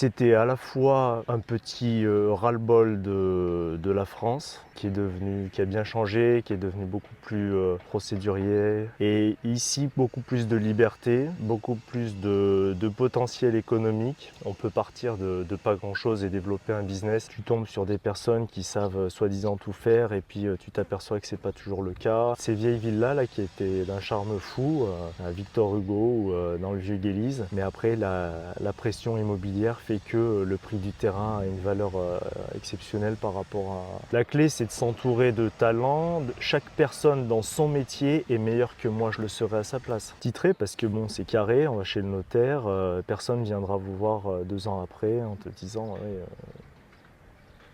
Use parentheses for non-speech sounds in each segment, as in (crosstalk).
C'était à la fois un petit euh, ras-le-bol de, de la France qui est devenu, qui a bien changé, qui est devenu beaucoup plus euh, procédurier. Et ici, beaucoup plus de liberté, beaucoup plus de, de potentiel économique. On peut partir de, pas grand-chose et développer un business. Tu tombes sur des personnes qui savent euh, soi-disant tout faire et puis tu t'aperçois que c'est pas toujours le cas. Ces vieilles villas là qui étaient d'un charme fou, à Victor Hugo ou dans le vieux Guélise. Mais après, la, la pression immobilière fait que euh, le prix du terrain a une valeur euh, exceptionnelle par rapport à... La clé, c'est de s'entourer de talents. Chaque personne dans son métier est meilleure que moi, je le serais à sa place. Titré parce que bon, c'est carré, on va chez le notaire, euh, personne viendra vous voir deux ans après en te disant ouais,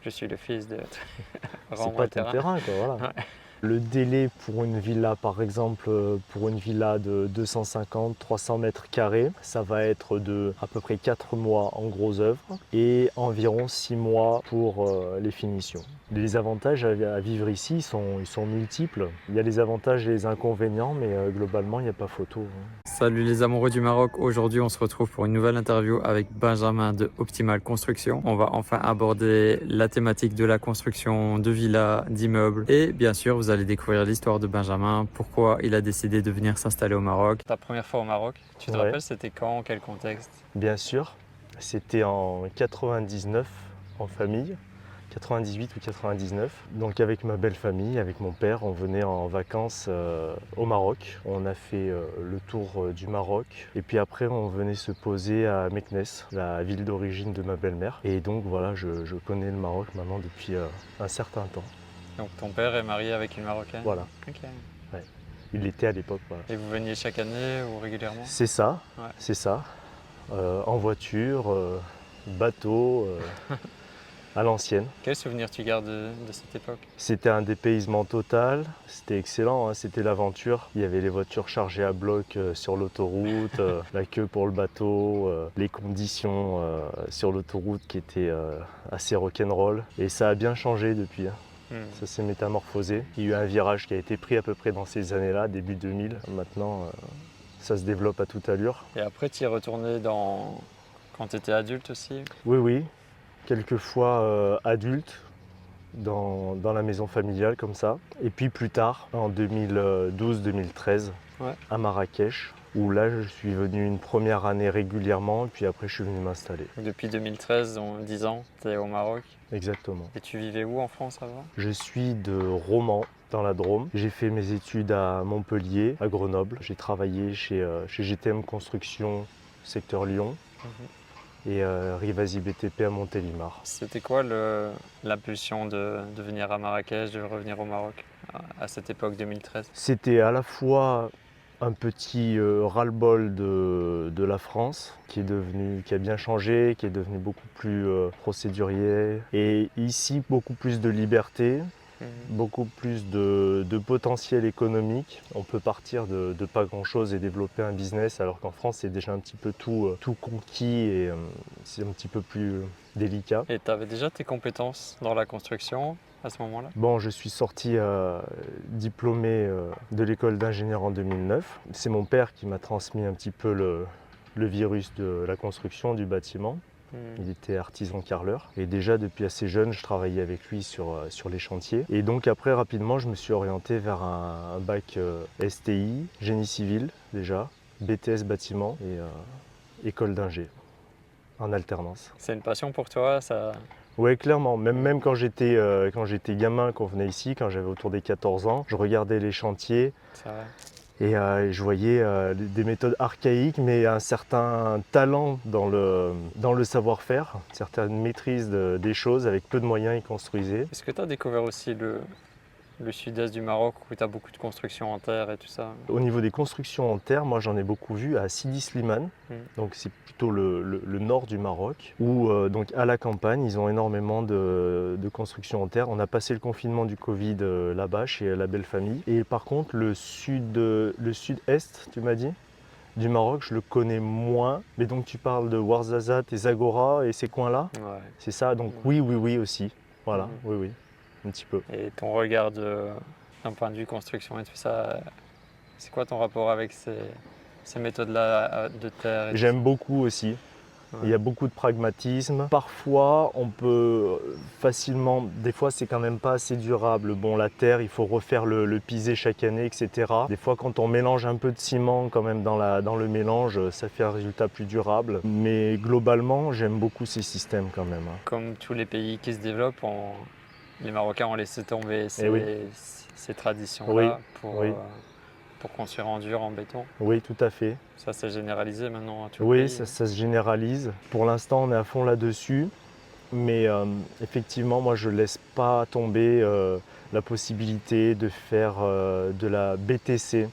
Je suis le fils de. (laughs) c'est pas ton terrain. terrain. quoi, voilà. Ouais. Le délai pour une villa, par exemple, euh, pour une villa de 250-300 mètres carrés, ça va être de à peu près 4 mois en gros œuvre et environ 6 mois pour euh, les finitions. Les avantages à vivre ici sont, ils sont multiples. Il y a les avantages et les inconvénients, mais euh, globalement, il n'y a pas photo. hein. Salut les amoureux du Maroc. Aujourd'hui, on se retrouve pour une nouvelle interview avec Benjamin de Optimal Construction. On va enfin aborder la thématique de la construction de villas, d'immeubles. Et bien sûr, vous allez découvrir l'histoire de Benjamin, pourquoi il a décidé de venir s'installer au Maroc. Ta première fois au Maroc, tu te Ouais. rappelles, c'était quand, quel contexte? Bien sûr, c'était en 99 en famille, 98 ou 99. Donc avec ma belle famille, avec mon père, on venait en vacances euh, au Maroc. On a fait euh, le tour euh, du Maroc et puis après on venait se poser à Meknes, la ville d'origine de ma belle-mère. Et donc voilà, je, je connais le Maroc maintenant depuis euh, un certain temps. Donc ton père est marié avec une Marocaine Voilà, il l'était à l'époque. voilà. Et vous veniez chaque année ou régulièrement C'est ça, Ouais. c'est ça. Euh, en voiture, euh, bateau, euh, (laughs) à l'ancienne. Quel souvenir tu gardes de, de cette époque C'était un dépaysement total, c'était excellent, hein, c'était l'aventure. Il y avait les voitures chargées à bloc sur l'autoroute, (laughs) la queue pour le bateau, les conditions sur l'autoroute qui étaient assez rock'n'roll. Et ça a bien changé depuis, hein. Ça s'est métamorphosé. Il y a eu un virage qui a été pris à peu près dans ces années-là, début 2000. Maintenant, euh, ça se développe à toute allure. Et après, tu y es retourné dans... quand tu étais adulte aussi? Oui, oui, quelquefois euh, adulte, dans, dans la maison familiale comme ça. Et puis plus tard, en 2012-2013, Ouais. à Marrakech, où là je suis venu une première année régulièrement, et puis après je suis venu m'installer. Depuis 2013, en 10 ans, tu es au Maroc. Exactement. Et tu vivais où en France avant? Je suis de Romans, dans la Drôme. J'ai fait mes études à Montpellier, à Grenoble. J'ai travaillé chez, euh, chez GTM Construction, secteur Lyon, et euh, Rivasi BTP à Montélimar. C'était quoi l'impulsion de, de venir à Marrakech, de revenir au Maroc à, à cette époque 2013 C'était à la fois un petit euh, ras-le-bol de, de la France qui est devenu, qui a bien changé, qui est devenu beaucoup plus euh, procédurier. Et ici, beaucoup plus de liberté, beaucoup plus de, de potentiel économique. On peut partir de, de pas grand-chose et développer un business, alors qu'en France, c'est déjà un petit peu tout, euh, tout conquis et euh, c'est un petit peu plus délicat. Et tu avais déjà tes compétences dans la construction à ce moment-là? Bon, je suis sorti euh, diplômé euh, de l'école d'ingénieur en 2009. C'est mon père qui m'a transmis un petit peu le, le virus de la construction du bâtiment. Il était artisan carreleur. Et déjà, depuis assez jeune, je travaillais avec lui sur, euh, sur les chantiers. Et donc, après, rapidement, je me suis orienté vers un, un bac euh, STI, génie civil déjà, BTS bâtiment et euh, école d'ingé en alternance. C'est une passion pour toi ça... Oui, clairement. Même, même quand j'étais euh, gamin, qu'on venait ici, quand j'avais autour des 14 ans, je regardais les chantiers et euh, je voyais euh, des méthodes archaïques, mais un certain talent dans le, dans le savoir-faire, une certaine maîtrise de- des choses. Avec peu de moyens, ils construisaient. Est-ce que tu as découvert aussi le, le sud-est du Maroc où tu as beaucoup de constructions en terre et tout ça Au niveau des constructions en terre, moi j'en ai beaucoup vu à Sidi Slimane, Mm. donc c'est plutôt le, le- le nord du Maroc, où euh, donc à la campagne ils ont énormément de, de constructions en terre. On a passé le confinement du Covid euh, là-bas chez la belle famille. Et par contre le sud, euh, le sud-est, tu m'as dit du Maroc, je le connais moins. Mais donc tu parles de Ouarzazate et Zagora et ces coins-là, Ouais. c'est ça? Donc oui, oui, oui aussi. Voilà, Mm. oui, oui, un petit peu. Et ton regard d'un point de vue construction et tout ça, c'est quoi ton rapport avec ces, ces méthodes-là euh, de terre J'aime beaucoup aussi. Il y a beaucoup de pragmatisme. Parfois, on peut facilement, des fois, c'est quand même pas assez durable. Bon, la terre, il faut refaire le, le piser chaque année, etc. Des fois, quand on mélange un peu de ciment quand même dans, la, dans le mélange, ça fait un résultat plus durable. Mais globalement, j'aime beaucoup ces systèmes quand même. hein. Comme tous les pays qui se développent, on- les Marocains ont laissé tomber ces, Eh oui. ces traditions-là Oui, pour, oui. euh, pour construire en dur, en béton. Oui, tout à fait. Ça, c'est généralisé maintenant le Oui, ça, ça se généralise. Pour l'instant, on est à fond là-dessus. Mais euh, effectivement, moi, je ne laisse pas tomber euh, la possibilité de faire de la BTC,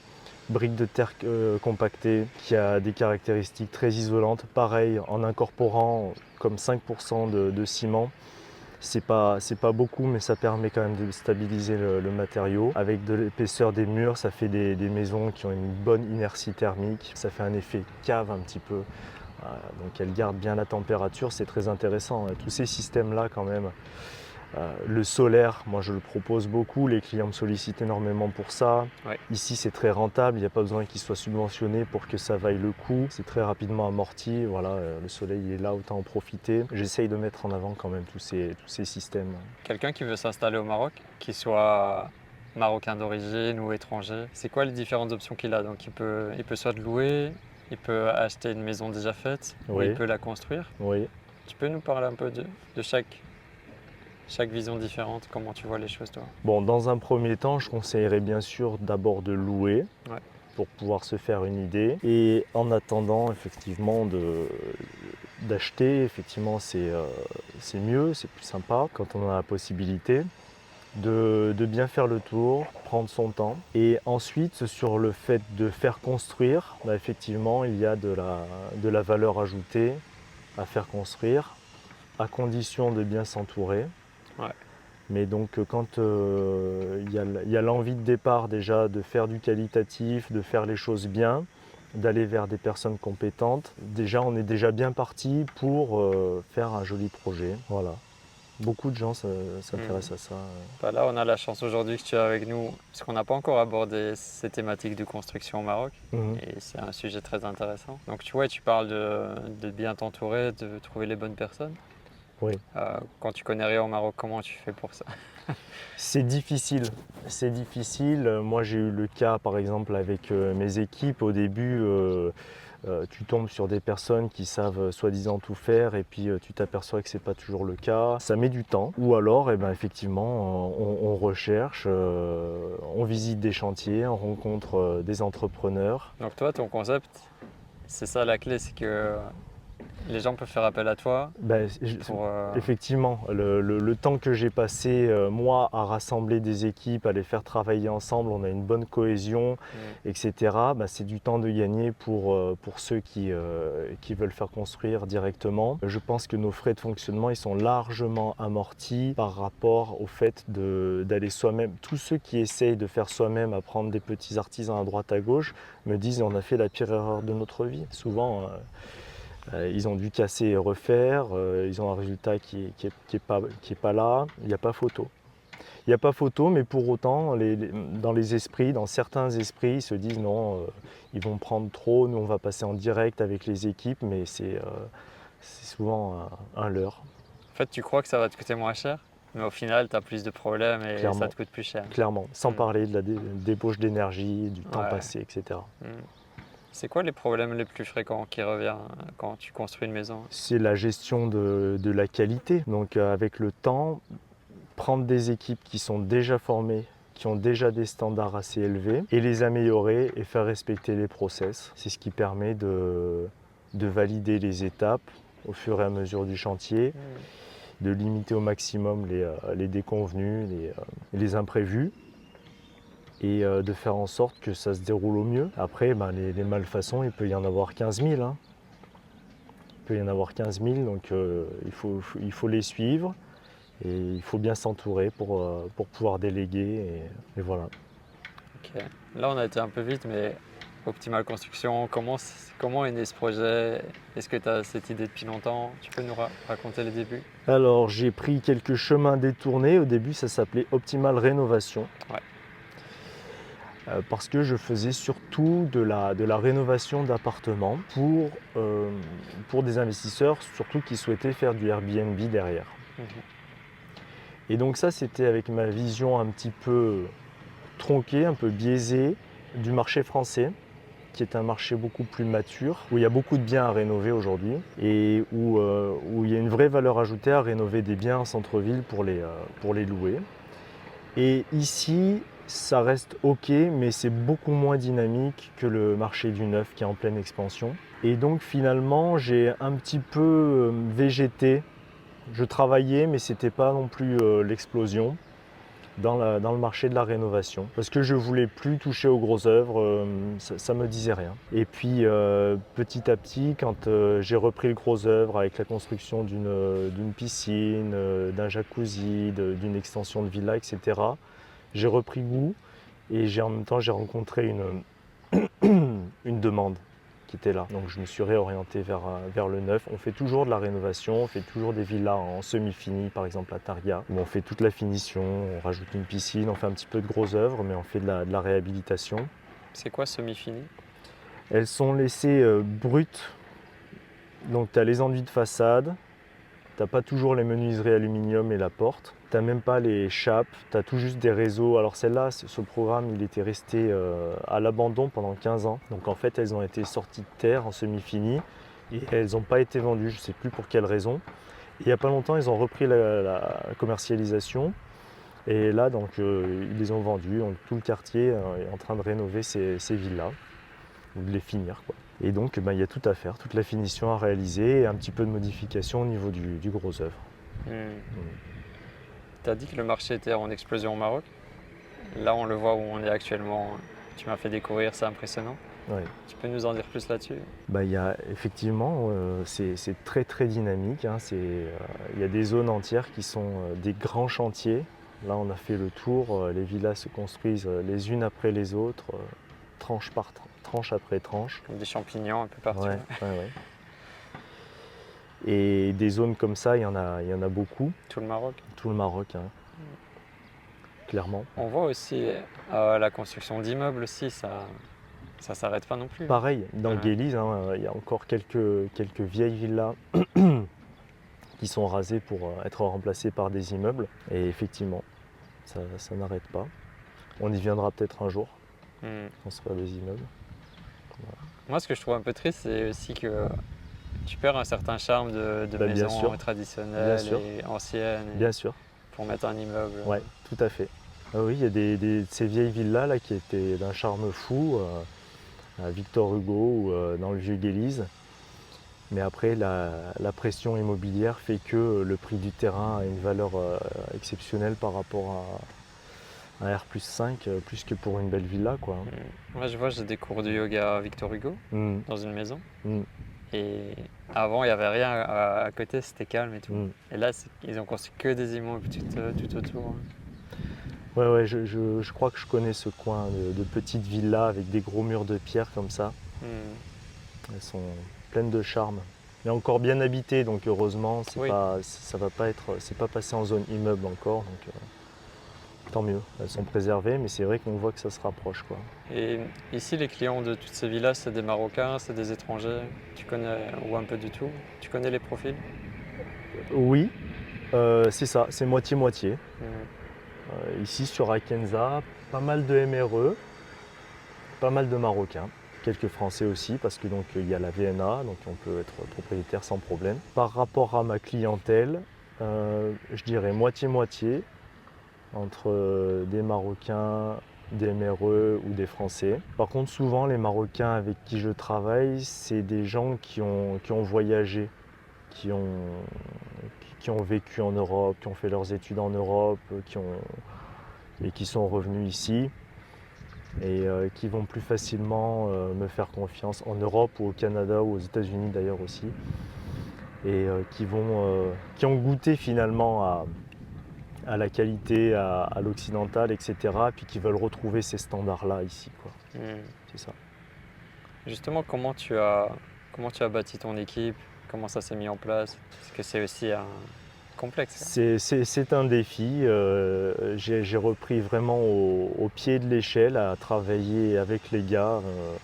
brique de terre compactée, qui a des caractéristiques très isolantes. Pareil, en incorporant comme 5% de, de ciment. C'est pas, c'est pas beaucoup, mais ça permet quand même de stabiliser le, matériau. Avec de l'épaisseur des murs, ça fait des, maisons qui ont une bonne inertie thermique. Ça fait un effet cave un petit peu. Euh, donc elles gardent bien la température, c'est très intéressant. Tous ces systèmes-là quand même. Euh, le solaire, moi je le propose beaucoup, les clients me sollicitent énormément pour ça. Ouais. Ici c'est très rentable, il n'y a pas besoin qu'il soit subventionné pour que ça vaille le coup. C'est très rapidement amorti, voilà, euh, le soleil est là, autant en profiter. J'essaye de mettre en avant quand même tous ces, tous ces systèmes. Quelqu'un qui veut s'installer au Maroc, qu'il soit marocain d'origine ou étranger, c'est quoi les différentes options qu'il a? Donc il peut, il peut soit louer, il peut acheter une maison déjà faite, ou il peut la construire. Oui. Tu peux nous parler un peu de, de chaque, chaque vision différente, comment tu vois les choses toi Bon, dans un premier temps, je conseillerais bien sûr d'abord de louer Ouais. pour pouvoir se faire une idée. Et en attendant, effectivement, de- d'acheter, effectivement, c'est euh, c'est mieux, c'est plus sympa quand on a la possibilité. De, de bien faire le tour, prendre son temps. Et ensuite, sur le fait de faire construire, bah, effectivement, il y a de la, de la valeur ajoutée à faire construire, à condition de bien s'entourer. Mais donc euh, quand euh, il y a, l'envie de départ déjà de faire du qualitatif, de faire les choses bien, d'aller vers des personnes compétentes, déjà on est déjà bien parti pour euh, faire un joli projet. Voilà. Beaucoup de gens s'intéressent à ça. Bah Là, on a la chance aujourd'hui que tu es avec nous, parce qu'on n'a pas encore abordé ces thématiques de construction au Maroc, Mhm. et c'est un sujet très intéressant. Donc tu vois, tu parles de, de bien t'entourer, de trouver les bonnes personnes. Oui. Euh, quand tu connais rien au Maroc, comment tu fais pour ça? (laughs) C'est difficile. C'est difficile. Euh, Moi, j'ai eu le cas, par exemple, avec euh, mes équipes. Au début, euh, tu tombes sur des personnes qui savent soi-disant tout faire et puis tu t'aperçois que c'est pas toujours le cas. Ça met du temps. Ou alors, eh ben, effectivement, on, on recherche, on visite des chantiers, on rencontre des entrepreneurs. Donc toi, ton concept, c'est ça la clé, c'est que les gens peuvent faire appel à toi Ben, pour... euh, Effectivement, le, le- le temps que j'ai passé, euh, moi, à rassembler des équipes, à les faire travailler ensemble, on a une bonne cohésion, Mm. etc., bah, c'est du temps de gagner pour, euh, pour ceux qui, qui veulent faire construire directement. Je pense que nos frais de fonctionnement, ils sont largement amortis par rapport au fait d'aller soi-même. Tous ceux qui essayent de faire soi-même, à prendre des petits artisans à droite à gauche, me disent on a fait la pire erreur de notre vie. Souvent, ils ont dû casser et refaire, euh, ils ont un résultat qui n'est qui est- qui est pas, qui est pas là, il n'y a pas photo. Il n'y a pas photo, mais pour autant, les- les- dans les esprits, dans certains esprits, ils se disent non, euh, ils vont prendre trop, nous on va passer en direct avec les équipes, mais c'est euh, souvent un, un leurre, En fait, tu crois que ça va te coûter moins cher, mais au final, tu as plus de problèmes et Clairement. ça te coûte plus cher. clairement, sans Mm. parler de la dé- débauche d'énergie, du temps Ouais. passé, etc. C'est quoi les problèmes les plus fréquents qui reviennent quand tu construis une maison? C'est la gestion de, de la qualité. Donc euh, avec le temps, prendre des équipes qui sont déjà formées, qui ont déjà des standards assez élevés, et les améliorer et faire respecter les process. C'est ce qui permet de, de valider les étapes au fur et à mesure du chantier, de limiter au maximum les, euh, les déconvenus, les, euh, les imprévus, et euh, de faire en sorte que ça se déroule au mieux. Après, ben, les, les malfaçons, il peut y en avoir 15 000. hein. Il peut y en avoir 15 000, donc euh, il, faut, il faut les suivre et il faut bien s'entourer pour, euh, pour pouvoir déléguer. Et, et voilà. Là, on a été un peu vite, mais Optimal Construction, comment, comment est né ce projet? Est-ce que tu as cette idée depuis longtemps? Tu peux nous ra- raconter les débuts? Alors j'ai pris quelques chemins détournés. Au début, ça s'appelait Optimal Rénovation. Ouais. Euh, parce que je faisais surtout de la, de la rénovation d'appartements pour, euh, pour des investisseurs, surtout qui souhaitaient faire du Airbnb derrière. Mhm. Et donc ça, c'était avec ma vision un petit peu tronquée, un peu biaisée du marché français, qui est un marché beaucoup plus mature, où il y a beaucoup de biens à rénover aujourd'hui et où, euh, où il y a une vraie valeur ajoutée à rénover des biens en centre-ville pour les, euh, pour les louer. Et ici, ça reste ok, mais c'est beaucoup moins dynamique que le marché du neuf qui est en pleine expansion. Et donc finalement, j'ai un petit peu euh, végété. Je travaillais, mais c'était pas non plus euh, l'explosion dans, le marché de la rénovation. Parce que je voulais plus toucher aux grosses œuvres, euh, ça, ça me disait rien. Et puis petit à petit, quand j'ai repris le gros œuvre avec la construction d'une piscine, d'un jacuzzi, d'une extension de villa, etc., j'ai repris goût et j'ai en même temps j'ai rencontré une, (coughs) une demande qui était là. Donc je me suis réorienté vers, euh, vers le neuf. On fait toujours de la rénovation, on fait toujours des villas en semi-fini, par exemple à Taria, où on fait toute la finition, on rajoute une piscine, on fait un petit peu de gros œuvres, mais on fait de la, de la réhabilitation. C'est quoi semi-fini? Elles sont laissées euh, brutes, donc tu as les enduits de façade, tu pas toujours les menuiseries aluminium et la porte, tu même pas les chapes, tu as tout juste des réseaux. Alors celle-là, ce programme, il était resté euh, à l'abandon pendant 15 ans, donc en fait elles ont été sorties de terre en semi-fini et elles n'ont pas été vendues, je ne sais plus pour quelle raison. Et il n'y a pas longtemps, ils ont repris la, la commercialisation. Et là, donc, euh, ils les ont vendues. Donc, tout le quartier euh, est en train de rénover ces, ces villas ou de les finir. Quoi. Et donc, ben, il y a tout à faire, toute la finition à réaliser et un petit peu de modification au niveau du, du gros œuvre. Tu as dit que le marché était en explosion au Maroc. Là, on le voit où on est actuellement. Tu m'as fait découvrir, c'est impressionnant. Tu peux nous en dire plus là-dessus? Bah, il y a effectivement, euh, c'est très très dynamique. hein. Euh, il y a des zones entières qui sont euh, des grands chantiers. Là, on a fait le tour. les villas se construisent les unes après les autres, tranche par tra- tranche après tranche. Comme des champignons un peu partout. Ouais, ouais, ouais. Et des zones comme ça, il y en a, il y en a beaucoup. Tout le Maroc. Tout le Maroc, hein. clairement. On voit aussi euh, la construction d'immeubles aussi, ça ça s'arrête pas non plus. Pareil, dans. Guélise, hein, euh, il y a encore quelques, quelques vieilles villas (clears throat) qui sont rasées pour euh, être remplacées par des immeubles. Et effectivement, ça, ça n'arrête pas. On y viendra peut-être un jour, Hmm. construire des immeubles. Moi, ce que je trouve un peu triste, c'est aussi que tu perds un certain charme de, de Bah, bien maison sûr. traditionnelle Bien sûr. et ancienne et Bien sûr, pour mettre un immeuble. ouais, tout à fait. Ah oui, il y a des, des- de ces vieilles villas là qui étaient d'un charme fou, euh, à Victor Hugo ou euh, dans le vieux Guélise. Mais après, la, la pression immobilière fait que le prix du terrain a une valeur euh, exceptionnelle par rapport à un R plus 5, euh, plus que pour une belle villa. Quoi. Hmm. Moi, je vois, j'ai des cours de yoga à Victor Hugo Mm, dans une maison. Mm. Et avant, il n'y avait rien à, à côté, c'était calme et tout. mm. Et là, ils ont construit que des immeubles tout, euh, tout autour. Ouais, ouais, je, je- je crois que je connais ce coin de, de petites villas avec des gros murs de pierre comme ça. Hmm. Elles sont pleines de charme. Mais encore bien habitées, donc heureusement, c'est Oui. pas, ça va pas être, c'est pas passé en zone immeuble encore, donc euh, tant mieux. Elles sont préservées, mais c'est vrai qu'on voit que ça se rapproche, quoi. Et ici, les clients de toutes ces villas, c'est des Marocains, c'est des étrangers. Tu connais, ou un peu du tout? Tu connais les profils? Oui, euh, c'est ça, c'est moitié-moitié. Hmm. Euh, ici sur Akenza, pas mal de MRE, pas mal de Marocains, quelques Français aussi, parce que donc il y a la VNA, donc on peut être propriétaire sans problème. Par rapport à ma clientèle, euh, je dirais moitié-moitié entre euh, des Marocains, des MRE ou des Français. Par contre, souvent les Marocains avec qui je travaille, c'est des gens qui ont, voyagé, qui ont, vécu en Europe, qui ont fait leurs études en Europe, qui et qui sont revenus ici et euh, qui vont plus facilement euh, me faire confiance en Europe ou au Canada ou aux États-Unis d'ailleurs aussi et qui, vont, qui ont goûté finalement à, à la qualité, à, à l'occidental, etc. puis qui veulent retrouver ces standards-là ici. Quoi. Hmm. C'est ça. Justement, comment tu, as, comment tu as bâti ton équipe? Comment ça s'est mis en place? Parce que c'est aussi un, complexe. hein. C'est- un défi. euh, J'ai j'ai repris vraiment au, au pied de l'échelle à travailler avec les gars euh,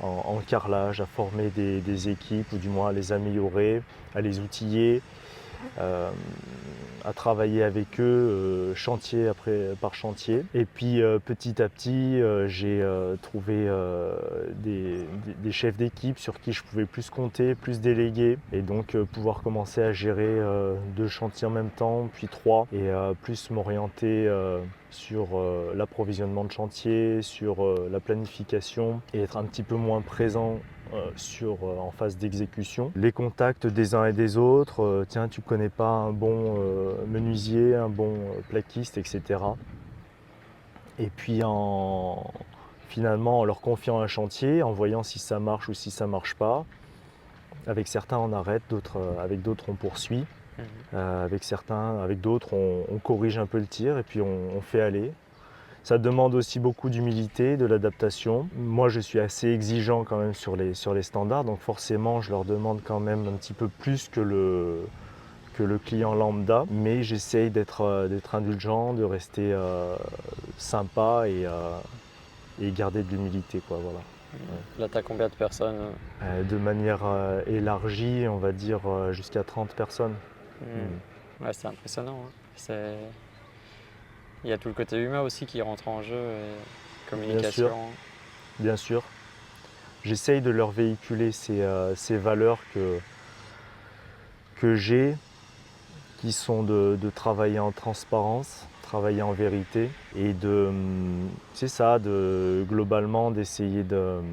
en, en carrelage, à former des, des équipes ou du moins à les améliorer, à les outiller, euh, à travailler avec eux euh, chantier par chantier. Et puis euh, petit à petit, j'ai trouvé des, chefs d'équipe sur qui je pouvais plus compter, plus déléguer et donc pouvoir commencer à gérer deux chantiers en même temps, puis trois, et plus m'orienter sur l'approvisionnement de chantier, sur la planification et être un petit peu moins présent euh, sur, euh, en phase d'exécution. Les contacts des uns et des autres, euh, tiens, tu connais pas un bon menuisier, un bon plaquiste, etc. Et puis en, finalement en leur confiant un chantier, en voyant si ça marche ou si ça marche pas. Avec certains on arrête, d'autres, avec d'autres on poursuit. Mhm. Avec certains, avec d'autres, on, on corrige un peu le tir et puis on, on fait aller. Ça demande aussi beaucoup d'humilité, de l'adaptation. Moi, je suis assez exigeant quand même sur les, sur les standards, donc forcément, je leur demande quand même un petit peu plus que le, que le client lambda, mais j'essaye d'être euh, d'être indulgent, de rester euh, sympa et, euh, et garder de l'humilité, quoi, voilà. Là, tu as combien de personnes Euh, de manière élargie, on va dire jusqu'à 30 personnes. Mhm. Ouais, c'est impressionnant. hein. Il y a tout le côté humain aussi qui rentre en jeu, et communication. bien sûr. J'essaye de leur véhiculer ces, euh, ces valeurs que, que j'ai, qui sont de, de travailler en transparence, travailler en vérité, et de, hum, c'est ça, de globalement d'essayer de... hum,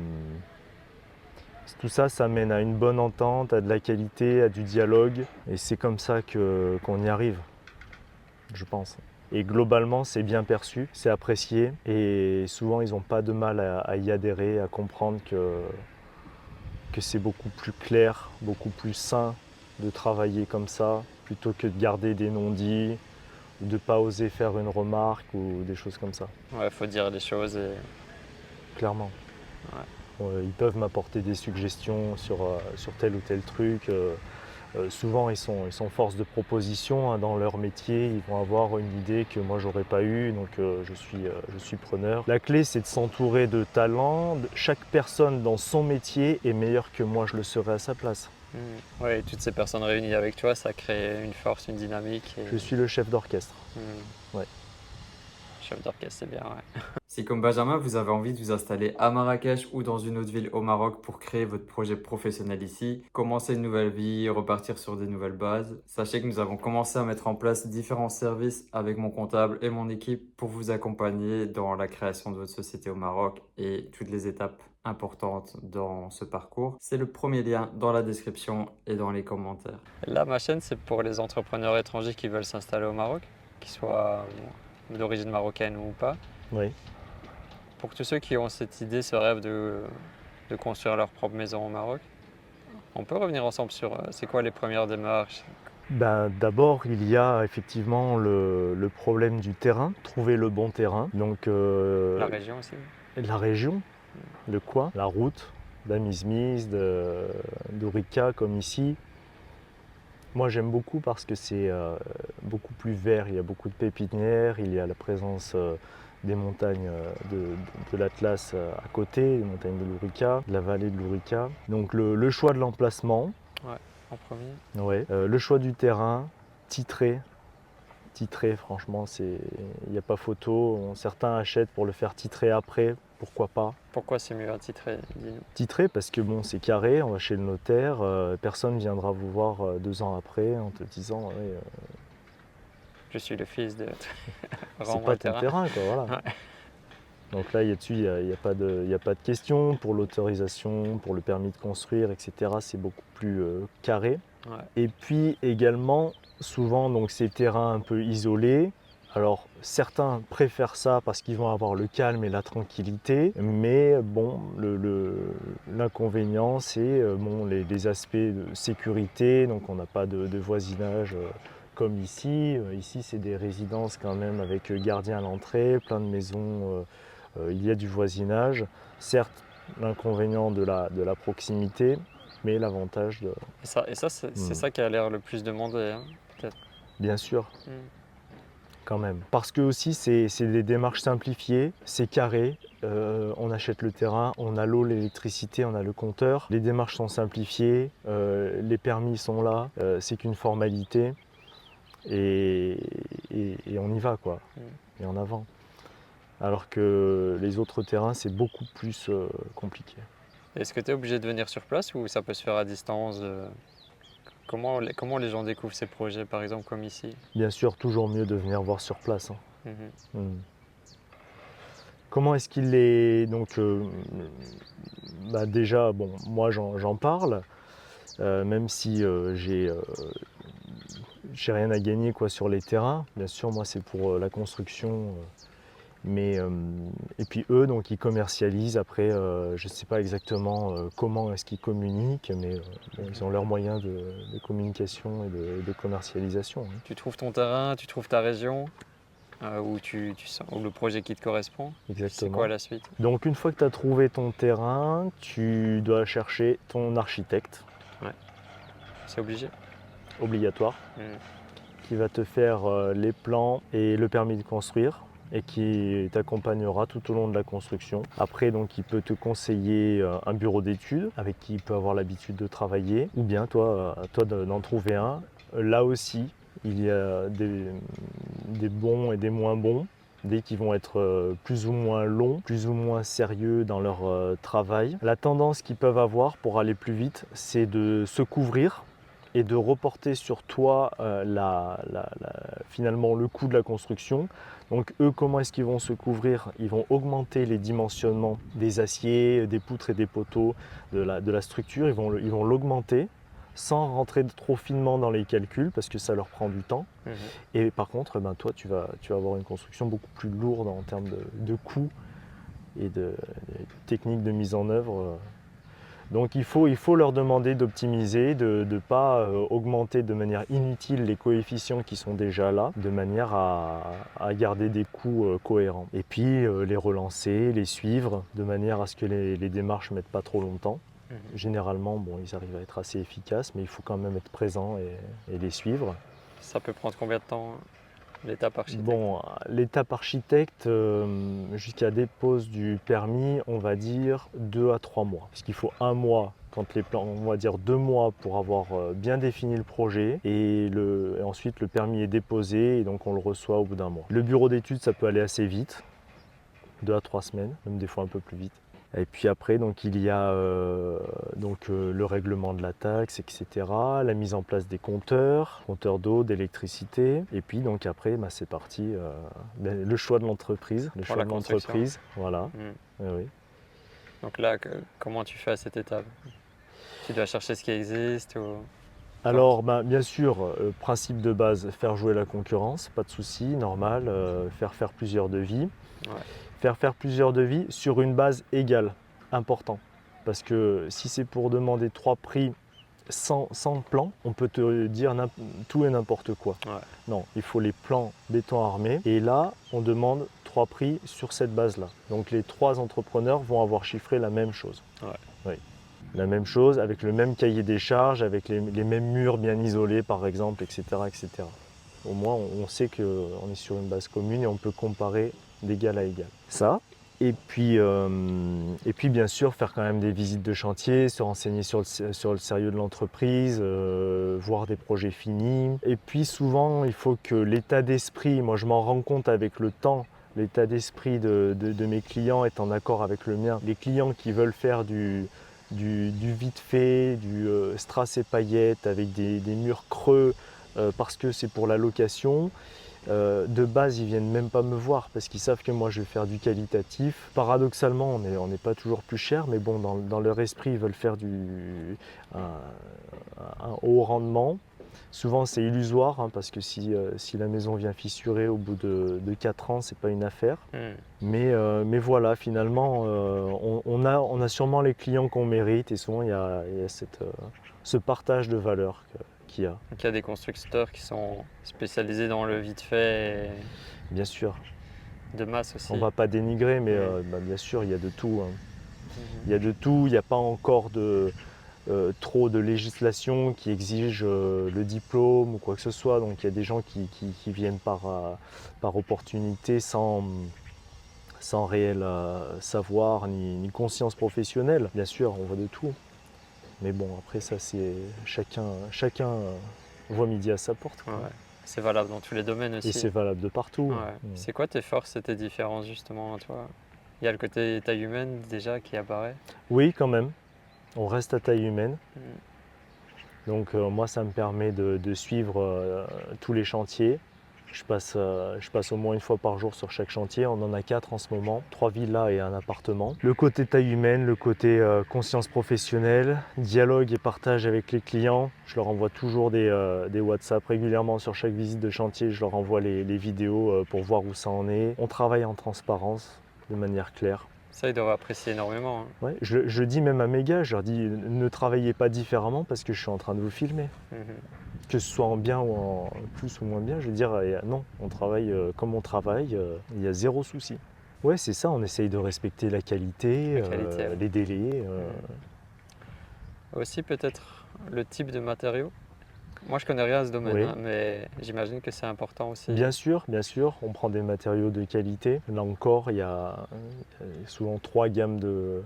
Tout ça, ça mène à une bonne entente, à de la qualité, à du dialogue, et c'est comme ça que, qu'on y arrive, je pense. Et globalement, c'est bien perçu, c'est apprécié, et souvent, ils n'ont pas de mal à, à y adhérer, à comprendre que, que c'est beaucoup plus clair, beaucoup plus sain de travailler comme ça, plutôt que de garder des non-dits, ou de ne pas oser faire une remarque, ou des choses comme ça, Ouais, faut dire les choses et clairement. Euh, Ils peuvent m'apporter des suggestions sur, euh, sur tel ou tel truc. Euh, souvent, ils sont, ils sont force de proposition hein, dans leur métier. Ils vont avoir une idée que moi, j'aurais pas eue. Donc, euh, je, suis, euh, je suis preneur. La clé, c'est de s'entourer de talents. Chaque personne dans son métier est meilleure que moi, je le serais à sa place. Ouais, et toutes ces personnes réunies avec toi, ça crée une force, une dynamique. Et... Je suis le chef d'orchestre. Mhm. Ouais. Chef d'orchestre, c'est bien, ouais. (laughs) Si comme Benjamin, vous avez envie de vous installer à Marrakech ou dans une autre ville au Maroc pour créer votre projet professionnel ici, commencer une nouvelle vie, repartir sur des nouvelles bases, sachez que nous avons commencé à mettre en place différents services avec mon comptable et mon équipe pour vous accompagner dans la création de votre société au Maroc et toutes les étapes importantes dans ce parcours. C'est le premier lien dans la description et dans les commentaires. Là, ma chaîne, c'est pour les entrepreneurs étrangers qui veulent s'installer au Maroc, qu'ils soient bon, d'origine marocaine ou pas. Oui. Pour tous ceux qui ont cette idée, ce rêve de, de construire leur propre maison au Maroc, on peut revenir ensemble sur euh, c'est quoi les premières démarches? Ben, D'abord, il y a effectivement le, le problème du terrain, trouver le bon terrain. Donc, euh, La région aussi la région, le coin, la route, d'Amismise, de- d'Orica comme ici. Moi j'aime beaucoup parce que c'est euh, beaucoup plus vert, il y a beaucoup de pépinières, il y a la présence euh, des montagnes euh, de, de l'Atlas à côté, des montagnes de l'Ourica, de la vallée de l'Ourica. Donc le, le choix de l'emplacement, en premier. ouais, euh, le choix du terrain, titré. Titré, franchement, c'est- il n'y a pas photo. Certains achètent pour le faire titrer après, pourquoi pas? Pourquoi c'est mieux attitré Dis-nous? titré parce que bon c'est carré, on va chez le notaire, euh, personne viendra vous voir euh, deux ans après en te disant ouais, euh, Je suis le fils de. (laughs) c'est pas ton terrain. quoi, voilà. Ouais. Donc là dessus, il n'y a, y a pas de y a pas de question pour l'autorisation, pour le permis de construire, etc. C'est beaucoup plus euh, carré. Ouais. Et puis également souvent donc ces terrains un peu isolés. Alors certains préfèrent ça parce qu'ils vont avoir le calme et la tranquillité, mais bon, l'inconvénient c'est euh, bon, les, aspects de sécurité, donc on n'a pas de, voisinage euh, comme ici. Euh, ici c'est des résidences quand même avec gardien à l'entrée, plein de maisons, il y a du voisinage. Certes, l'inconvénient de la proximité, mais l'avantage de... Et ça, et ça c'est Hmm. ça qui a l'air le plus demandé. hein. bien sûr. Mm. Quand même. Parce que aussi, c'est des démarches simplifiées, c'est carré. euh, on achète le terrain, on a l'eau, l'électricité, on a le compteur. Les démarches sont simplifiées, euh, les permis sont là, euh, c'est qu'une formalité. Et, et- et on y va, quoi. Et en avant. Alors que les autres terrains, c'est beaucoup plus compliqué. Est-ce que tu es obligé de venir sur place ou ça peut se faire à distance euh, comment, les- comment les gens découvrent ces projets, par exemple, comme ici? Bien sûr, toujours mieux de venir voir sur place. hein. Mhm. Hmm. Comment est-ce qu'il est donc euh, bah déjà bon moi j'en j'en parle euh, même si euh, j'ai j'ai rien à gagner quoi sur les terrains bien sûr moi c'est pour la construction mais euh, et puis eux donc ils commercialisent après euh, je sais pas exactement euh, comment est-ce qu'ils communiquent mais bon, ils ont leurs moyens de, de communication et de, de commercialisation hein. Tu trouves ton terrain, tu trouves ta région où, tu, tu sens, où le projet qui te correspond? C'est exactement. quoi la suite? Donc une fois que tu as trouvé ton terrain, tu dois chercher ton architecte, C'est obligé? Obligatoire, Mhm. qui va te faire les plans et le permis de construire et qui t'accompagnera tout au long de la construction. Après, donc, il peut te conseiller euh, un bureau d'études avec qui il peut avoir l'habitude de travailler, ou bien toi, euh, toi de- d'en trouver un. Là aussi, il y a des, des bons et des moins bons. Des qui vont être euh, plus ou moins longs, plus ou moins sérieux dans leur travail. La tendance qu'ils peuvent avoir pour aller plus vite, c'est de se couvrir et de reporter sur toi euh, la- la- la- finalement le coût de la construction. Donc eux, comment est-ce qu'ils vont se couvrir? Ils vont augmenter les dimensionnements des aciers, des poutres et des poteaux, de la, de la structure. Ils vont l'augmenter sans rentrer trop finement dans les calculs parce que ça leur prend du temps. Mhm. Et par contre, ben, toi, tu vas, tu vas avoir une construction beaucoup plus lourde en termes de, de coûts et de, de techniques de mise en œuvre. Donc il faut, il faut leur demander d'optimiser, de ne pas euh, augmenter de manière inutile les coefficients qui sont déjà là, de manière à, à garder des coûts euh, cohérents. Et puis euh, les relancer, les suivre, de manière à ce que les, les démarches ne mettent pas trop longtemps. Mhm. Généralement, bon, ils arrivent à être assez efficaces, mais il faut quand même être présent et- et les suivre. Ça peut prendre combien de temps l'étape architecte Bon, l'étape architecte, euh, jusqu'à dépose du permis, on va dire deux à trois mois. Parce qu'il faut un mois quand les plans, on va dire deux mois pour avoir euh, bien défini le projet et, et ensuite le permis est déposé et donc on le reçoit au bout d'un mois. Le bureau d'études, ça peut aller assez vite, deux à trois semaines, même des fois un peu plus vite. Et puis après, donc, il y a euh, donc, euh, le règlement de la taxe, etc., la mise en place des compteurs, compteurs d'eau, d'électricité. Et puis donc après, bah, c'est parti, euh, ben, le choix de l'entreprise. Le choix de l'entreprise, voilà. Mhm. Oui, oui. Donc là, que- comment tu fais à cette étape? Tu dois chercher ce qui existe ou... Alors, ben, bien sûr, euh, principe de base, faire jouer la concurrence, pas de souci, normal. euh, faire faire plusieurs devis. Ouais. Faire faire plusieurs devis sur une base égale, important. Parce que si c'est pour demander trois prix sans, sans plan, on peut te dire tout et n'importe quoi. Ouais. Non, il faut les plans béton armé. Et là, on demande trois prix sur cette base-là. Donc les trois entrepreneurs vont avoir chiffré la même chose. Ouais. Oui. La même chose, avec le même cahier des charges, avec les, les mêmes murs bien isolés, par exemple, etc. etc. Au moins, on, on sait qu'on est sur une base commune et on peut comparer d'égal à égal. Ça. Et puis, euh, et puis, bien sûr, faire quand même des visites de chantier, se renseigner sur le, sur le sérieux de l'entreprise, euh, voir des projets finis. Et puis, souvent, il faut que l'état d'esprit, moi je m'en rends compte avec le temps, l'état d'esprit de, de- de mes clients est en accord avec le mien. Les clients qui veulent faire du, du, du vite fait, du euh, strass et paillettes avec des, des murs creux euh, parce que c'est pour la location, euh, de base, ils viennent même pas me voir parce qu'ils savent que moi je vais faire du qualitatif. Paradoxalement, on n'est on pas toujours plus cher, mais bon, dans, dans leur esprit, ils veulent faire du, un, un haut rendement. Souvent, c'est illusoire hein, parce que si, euh, si la maison vient fissurer au bout de, de 4 ans, c'est pas une affaire. Hmm. Mais, euh, mais voilà, finalement, on, on a, on a sûrement les clients qu'on mérite et souvent il y a, il y a cette, ce partage de valeur que- qu'il y a, Donc il y a des constructeurs qui sont spécialisés dans le vite fait bien sûr. de masse aussi. On va pas dénigrer, mais euh, bah, bien sûr, il y a de tout. hein. Mhm. Il y a de tout, il n'y a pas encore de, euh, trop de législation qui exige euh, le diplôme ou quoi que ce soit. Donc il y a des gens qui, qui- qui viennent par, par opportunité sans, sans réel savoir ni, ni conscience professionnelle. Bien sûr, on voit de tout. Mais bon, après ça, c'est chacun, chacun voit midi à sa porte. quoi. Ouais. C'est valable dans tous les domaines aussi. Et c'est valable de partout. Ouais. Mm. C'est quoi tes forces et tes différences justement, toi? Il y a le côté taille humaine déjà qui apparaît? Oui, quand même. On reste à taille humaine. Mm. Donc euh, moi, ça me permet de, de suivre euh, tous les chantiers. Je passe, euh, je passe au moins une fois par jour sur chaque chantier. On en a quatre en ce moment, trois villas et un appartement. Le côté taille humaine, le côté euh, conscience professionnelle, dialogue et partage avec les clients. Je leur envoie toujours des, euh, des WhatsApp régulièrement sur chaque visite de chantier. Je leur envoie les, les vidéos pour voir où ça en est. On travaille en transparence, de manière claire. Ça, ils devraient apprécier énormément. hein. Ouais, je, je dis même à mes gars, je leur dis ne travaillez pas différemment parce que je suis en train de vous filmer. Mhm. Que ce soit en bien ou en plus ou moins bien, je veux dire, non, on travaille euh, comme on travaille, euh, il y a zéro souci. Ouais, c'est ça, on essaye de respecter la qualité, La qualité, euh, ouais. les délais. euh, Aussi peut-être le type de matériaux. Moi, je connais rien à ce domaine, Oui. hein, mais j'imagine que c'est important aussi. Bien sûr, bien sûr, on prend des matériaux de qualité. Là encore, il y a souvent trois gammes de,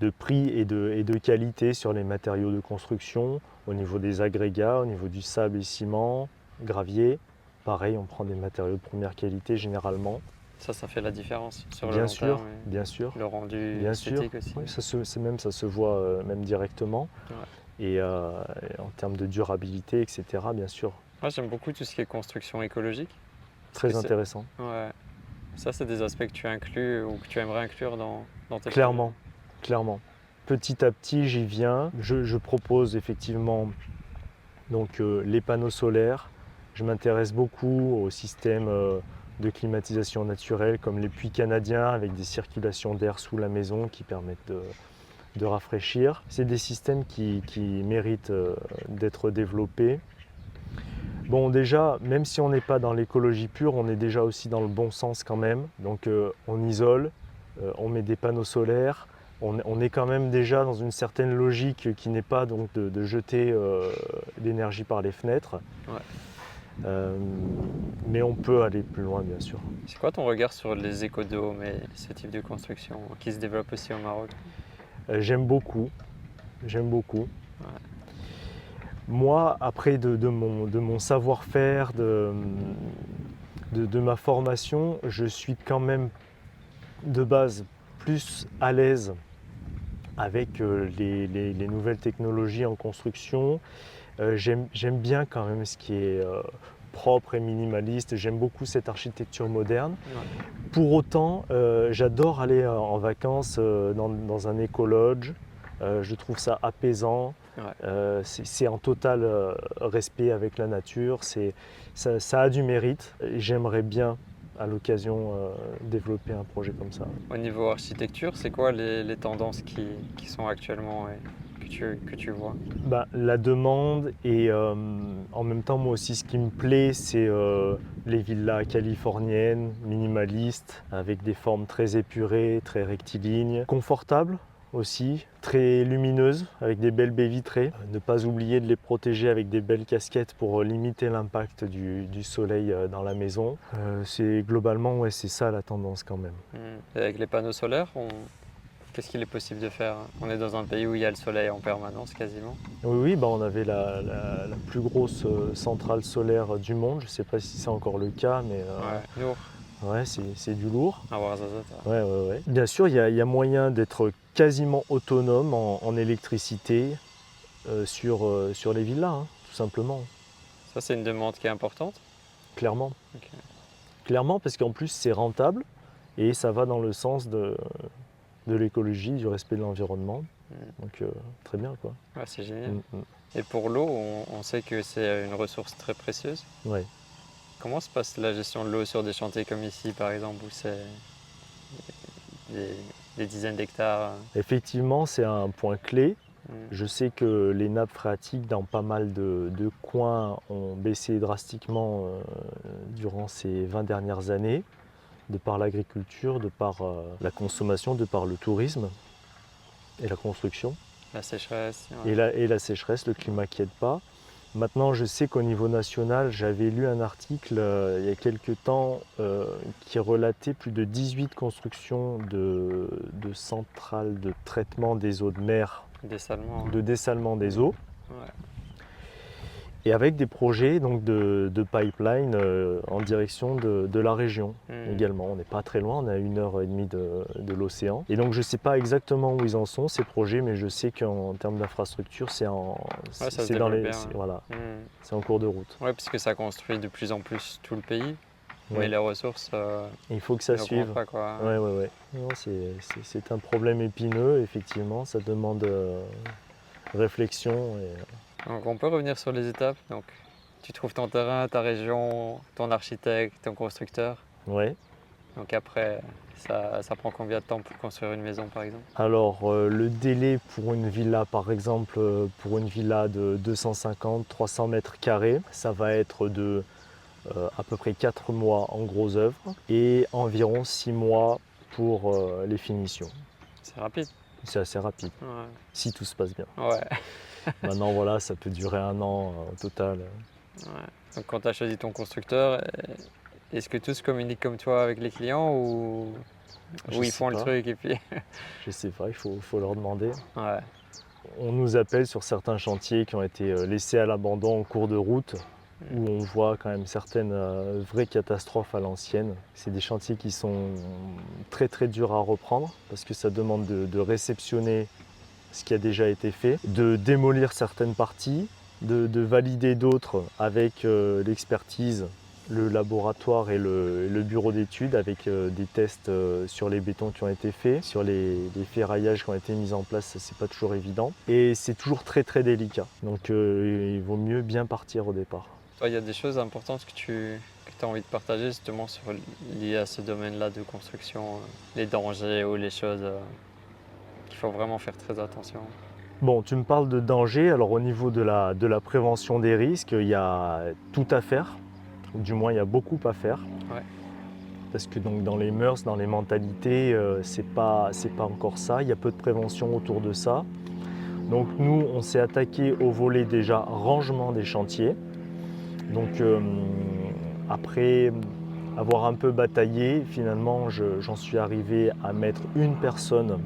de prix et de, et de qualité sur les matériaux de construction, au niveau des agrégats, au niveau du sable et ciment, gravier. Pareil, on prend des matériaux de première qualité généralement. Ça, ça fait la différence sur le Bien long sûr, terme bien sûr. le rendu Bien sûr. esthétique aussi. Oui, ça se, même, ça se voit euh, même directement. Ouais. Et, euh, et en termes de durabilité, etc., bien sûr, Moi, j'aime beaucoup tout ce qui est construction écologique. très intéressant. Ouais. Ça, c'est des aspects que tu inclus ou que tu aimerais inclure dans, dans tes Clairement, clairement. Petit à petit, j'y viens. Je, propose effectivement donc, euh, les panneaux solaires. Je m'intéresse beaucoup au système euh, de climatisation naturelle comme les puits canadiens avec des circulations d'air sous la maison qui permettent de, rafraîchir. C'est des systèmes qui, méritent euh, d'être développés. Bon, déjà, même si on n'est pas dans l'écologie pure, on est déjà aussi dans le bon sens quand même. Donc, on isole, on met des panneaux solaires. On, on est quand même déjà dans une certaine logique qui n'est pas donc de, de jeter euh, l'énergie par les fenêtres. Ouais. Euh, mais on peut aller plus loin, bien sûr. C'est quoi ton regard sur les écodomes et ce type de construction qui se développe aussi au Maroc? Euh, J'aime beaucoup. J'aime beaucoup. Ouais. Moi, après de, de mon, de mon savoir-faire, de, de, de ma formation, je suis quand même de base plus à l'aise avec euh, les, les- les nouvelles technologies en construction. Euh, J'aime bien quand même ce qui est euh, propre et minimaliste. J'aime beaucoup cette architecture moderne. Pour autant, euh, j'adore aller en vacances euh, dans, dans un écologe. Euh, je trouve ça apaisant. Ouais. C'est en total respect avec la nature. Ça, ça a du mérite. J'aimerais bien, à l'occasion, euh, développer un projet comme ça. Au niveau architecture, c'est quoi les, les tendances qui, qui sont actuellement et que, tu, que tu vois? Ben, la demande et euh, en même temps, moi aussi, ce qui me plaît, c'est euh, les villas californiennes, minimalistes, avec des formes très épurées, très rectilignes, confortables aussi, très lumineuses, avec des belles baies vitrées. Euh, Ne pas oublier de les protéger avec des belles casquettes pour euh, limiter l'impact du, du soleil euh, dans la maison. Euh, c'est globalement, ouais, c'est ça la tendance quand même. Hmm. Et Avec les panneaux solaires, on- qu'est-ce qu'il est possible de faire On est dans un pays où il y a le soleil en permanence quasiment. Oui, oui, bah on avait la, la- la plus grosse centrale solaire du monde. Je ne sais pas si c'est encore le cas, mais euh, Ouais. Ouais, c'est du lourd. Ouarzazate, Ouais, ouais, ouais. Bien sûr, il y, a- il y a moyen d'être quasiment autonome en, en électricité euh, sur, euh, sur les villas, hein, tout simplement, ça c'est une demande qui est importante. clairement. Clairement, parce qu'en plus, c'est rentable et ça va dans le sens de, de l'écologie, du respect de l'environnement. Mm. Donc, euh, très bien, quoi. Ouais, c'est génial. Mm, mm. Et pour l'eau, on, on sait que c'est une ressource très précieuse. Ouais. Comment se passe la gestion de l'eau sur des chantiers comme ici, par exemple, où c'est des, des dizaines d'hectares Effectivement, c'est un point clé. Hmm. Je sais que les nappes phréatiques dans pas mal de, de coins ont baissé drastiquement euh, durant ces 20 dernières années, de par l'agriculture, de par euh, la consommation, de par le tourisme et la construction. La sécheresse. ouais. et la, et la sécheresse, le climat qui aide pas. Maintenant, je sais qu'au niveau national, j'avais lu un article euh, il y a quelques temps euh, qui relatait plus de 18 constructions de, de centrales de traitement des eaux de mer, Dessalement. de dessalement des eaux, Ouais. Et avec des projets donc, de, de pipeline euh, en direction de, de la région Hmm. également. On n'est pas très loin, on est à une heure et demie de, de l'océan. Et donc je ne sais pas exactement où ils en sont, ces projets, mais je sais qu'en termes d'infrastructure, c'est en, c'est dans les, bien, voilà, Hmm. c'est en cours de route. Ouais, parce que ça construit de plus en plus tout le pays. Ouais. Mais les ressources, euh, il faut que ça suive. pas quoi. Ouais, ouais, ouais. C'est- un problème épineux, effectivement. Ça demande euh, réflexion. Et... Donc on peut revenir sur les étapes. Donc tu trouves ton terrain, ta région, ton architecte, ton constructeur. Ouais. Donc après, ça, ça prend combien de temps pour construire une maison par exemple? Alors, euh, le délai pour une villa, par exemple, euh, pour une villa de 250-300 mètres carrés, ça va être de euh, à peu près 4 mois en gros œuvre et environ 6 mois pour les finitions. C'est rapide. C'est assez rapide, Ouais. si tout se passe bien. ouais. (laughs) (laughs) Maintenant, voilà, ça peut durer un an euh, au total. Ouais. Donc quand tu as choisi ton constructeur, euh, est-ce que tous communiquent comme toi avec les clients ou, ils font le truc et puis... (laughs) (laughs) Je sais pas, il faut, faut leur demander. ouais. On nous appelle sur certains chantiers qui ont été euh, laissés à l'abandon en cours de route, où on voit quand même certaines euh, vraies catastrophes à l'ancienne. C'est des chantiers qui sont très très durs à reprendre, parce que ça demande de, de réceptionner ce qui a déjà été fait, de démolir certaines parties, de, de valider d'autres avec euh, l'expertise, le laboratoire et le, bureau d'études, avec euh, des tests euh, sur les bétons qui ont été faits, sur les, ferraillages qui ont été mis en place, c'est pas toujours évident. Et c'est toujours très très délicat. Donc il vaut mieux bien partir au départ. Toi, il y a des choses importantes que tu as envie de partager justement sur, liées à ce domaine-là de construction, les dangers ou les choses faut vraiment faire très attention. Bon, tu me parles de danger. Alors au niveau de la, de la prévention des risques, il y a tout à faire. Du moins, il y a beaucoup à faire. Ouais. Parce que donc, dans les mœurs, dans les mentalités, euh, c'est pas, c'est pas encore ça. Il y a peu de prévention autour de ça. Donc nous, on s'est attaqué au volet déjà rangement des chantiers. Donc euh, après avoir un peu bataillé, finalement, je- j'en suis arrivé à mettre une personne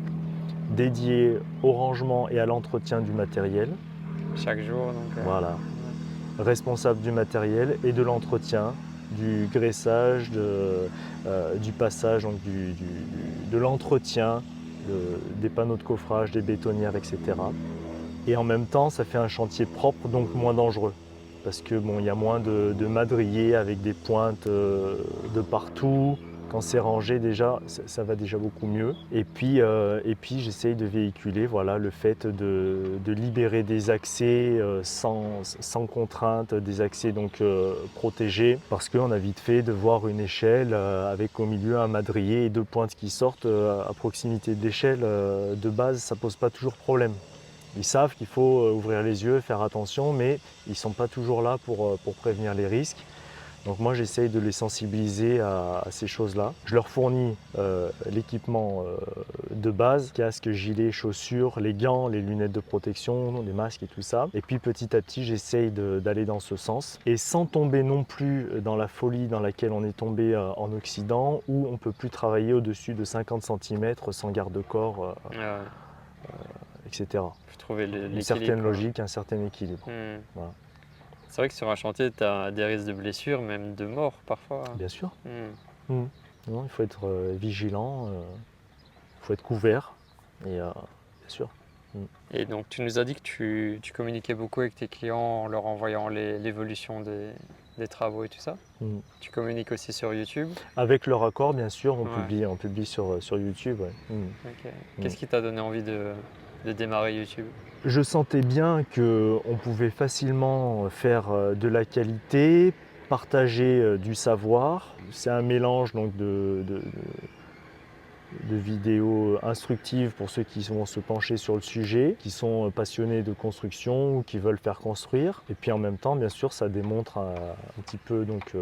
dédiée au rangement et à l'entretien du matériel. Chaque jour, donc... euh, Voilà. Responsable du matériel et de l'entretien, du graissage, de, euh, du passage, donc du- du- de l'entretien, de- des panneaux de coffrage, des bétonnières, etc. Et en même temps, ça fait un chantier propre, donc moins dangereux. Parce que bon, il y a moins de, de madriers avec des pointes euh, de partout. Quand c'est rangé déjà, ça, va déjà beaucoup mieux. Et puis, euh, et puis j'essaye de véhiculer voilà, le fait de, libérer des accès euh, sans, contrainte, des accès donc euh, protégés, parce qu'on a vite fait de voir une échelle avec au milieu un madrier et deux pointes qui sortent à proximité euh, de base, ça pose pas toujours problème. Ils savent qu'il faut ouvrir les yeux, faire attention, mais ils ne sont pas toujours là pour, pour prévenir les risques. Donc moi j'essaye de les sensibiliser à, à ces choses-là. Je leur fournis euh, l'équipement euh, de base, casque, gilet, chaussures, les gants, les lunettes de protection, les masques et tout ça. Et puis petit à petit j'essaye d'aller dans ce sens. Et sans tomber non plus dans la folie dans laquelle on est tombé euh, en Occident, où on ne peut plus travailler au-dessus de 50 cm sans garde-corps, ouais, etc. faut trouver Une certaine logique, un certain équilibre. Hmm. Voilà. C'est vrai que sur un chantier, tu as des risques de blessures, même de mort parfois. Bien sûr. Hmm. Non, il faut être euh, vigilant, euh, il faut être couvert. Et euh, bien sûr. Et donc, tu nous as dit que tu, tu communiquais beaucoup avec tes clients en leur envoyant l'évolution des, des travaux et tout ça. Tu communiques aussi sur YouTube. Avec leur accord, bien sûr, on Ouais. publie, on publie sur, sur YouTube. ouais. Qu'est-ce qui t'a donné envie de, de démarrer YouTube? Je sentais bien qu'on pouvait facilement faire euh, de la qualité, partager euh, du savoir. C'est un mélange donc, de, vidéos instructives pour ceux qui vont se pencher sur le sujet, qui sont euh, passionnés de construction ou qui veulent faire construire. Et puis en même temps, bien sûr, ça démontre un, petit peu donc,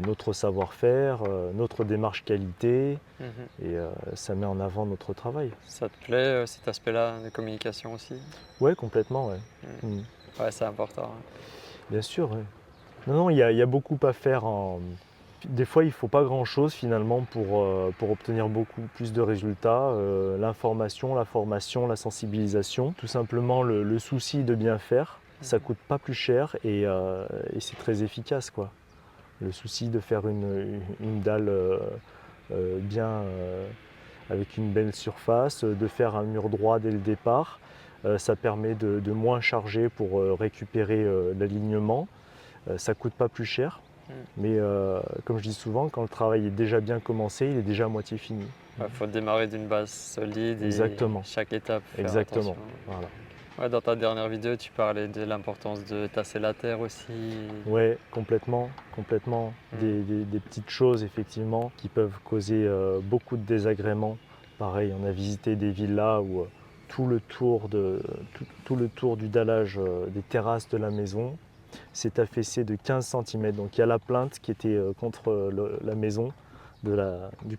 notre savoir-faire, euh, notre démarche qualité, Mhm. et euh, ça met en avant notre travail. Ça te plaît euh, cet aspect-là de communication aussi? Ouais, complètement, ouais. Mm. Mm. Ouais, c'est important. hein. Bien sûr, ouais. Non, non, il y, a- il y a beaucoup à faire. en- Des fois, il ne faut pas grand-chose finalement pour, euh, pour obtenir beaucoup plus de résultats. Euh, L'information, la formation, la sensibilisation, tout simplement le, le souci de bien faire, ça Mhm. coûte pas plus cher et, euh, et c'est très efficace. Quoi. Le souci de faire une, une dalle euh, euh, bien euh, avec une belle surface, de faire un mur droit dès le départ, ça permet de, de moins charger pour récupérer l'alignement. Ça coûte pas plus cher. Mm. Mais comme je dis souvent, quand le travail est déjà bien commencé, il est déjà à moitié fini. Il faut démarrer d'une base solide et Exactement. chaque étape. Exactement. attention. Voilà. Ouais, dans ta dernière vidéo, tu parlais de l'importance de tasser la terre aussi. Ouais, complètement, complètement. Mm. Des, des- des petites choses effectivement qui peuvent causer euh, beaucoup de désagréments. Pareil, on a visité des villas où euh, tout le tour de tout, tout le tour du dallage euh, des terrasses de la maison s'est affaissé de 15 cm. Donc il y a la plainte qui était contre le- la maison de la, du,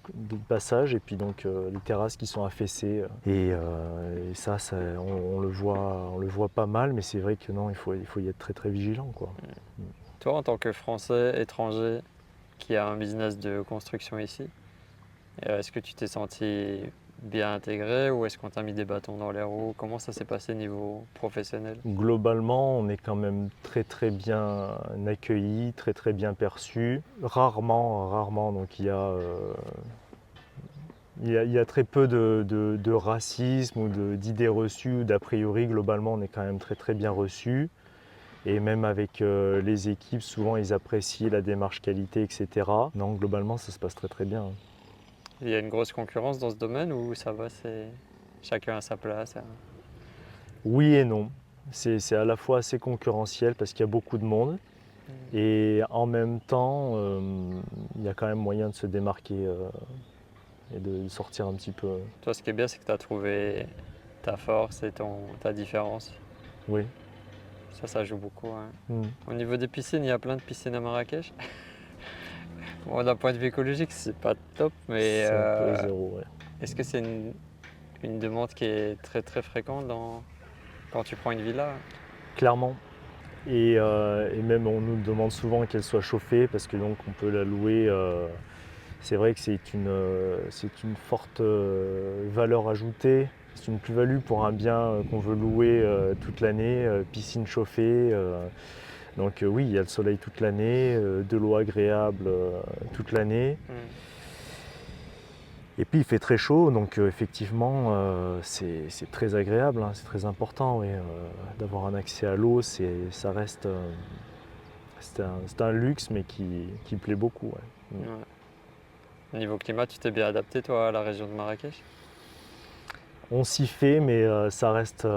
passage et puis donc euh, les terrasses qui sont affaissées euh, et, euh, et ça, ça, on, le voit on le voit pas mal mais c'est vrai que non il faut, il faut y être très très vigilant quoi. Toi, en tant que Français étranger qui a un business de construction ici, est-ce que tu t'es senti bien intégré ou est-ce qu'on t'a mis des bâtons dans les roues? Comment ça s'est passé niveau professionnel? Globalement, on est quand même très très bien accueilli, très très bien perçu. Rarement, rarement, donc il y a, euh, très peu de, racisme ou d'idées reçues ou d'a priori. Globalement, on est quand même très très bien reçu. Et même avec euh, les équipes, souvent ils apprécient la démarche qualité, etc. Non, globalement, ça se passe très très bien. Il y a une grosse concurrence dans ce domaine ou ça va, c'est chacun à sa place hein? Oui et non. C'est à la fois assez concurrentiel parce qu'il y a beaucoup de monde. Et en même temps, euh, il y a quand même moyen de se démarquer euh, et de sortir un petit peu. Toi, ce qui est bien, c'est que tu as trouvé ta force et ton, ta différence. Oui. Ça, ça joue beaucoup. hein. Mm. Au niveau des piscines, il y a plein de piscines à Marrakech? (laughs) bon, d'un point de vue écologique, c'est pas top, mais C'est un euh, peu zéro. ouais. est-ce que c'est une, une demande qui est très très fréquente dans, quand tu prends une villa? Clairement. Et, euh, et même on nous demande souvent qu'elle soit chauffée parce que donc on peut la louer. euh, c'est vrai que c'est une, c'est une forte valeur ajoutée. C'est une plus-value pour un bien qu'on veut louer toute l'année, piscine chauffée. Donc euh, oui, il y a le soleil toute l'année, euh, de l'eau agréable euh, toute l'année. Hmm. Et puis il fait très chaud, donc effectivement c'est très agréable, hein, c'est très important oui, d'avoir un accès à l'eau, c'est- ça reste c'est un, c'est un luxe mais qui, qui plaît beaucoup. ouais. Mm. Ouais. Niveau climat, tu t'es bien adapté toi à la région de Marrakech? On s'y fait mais ça reste,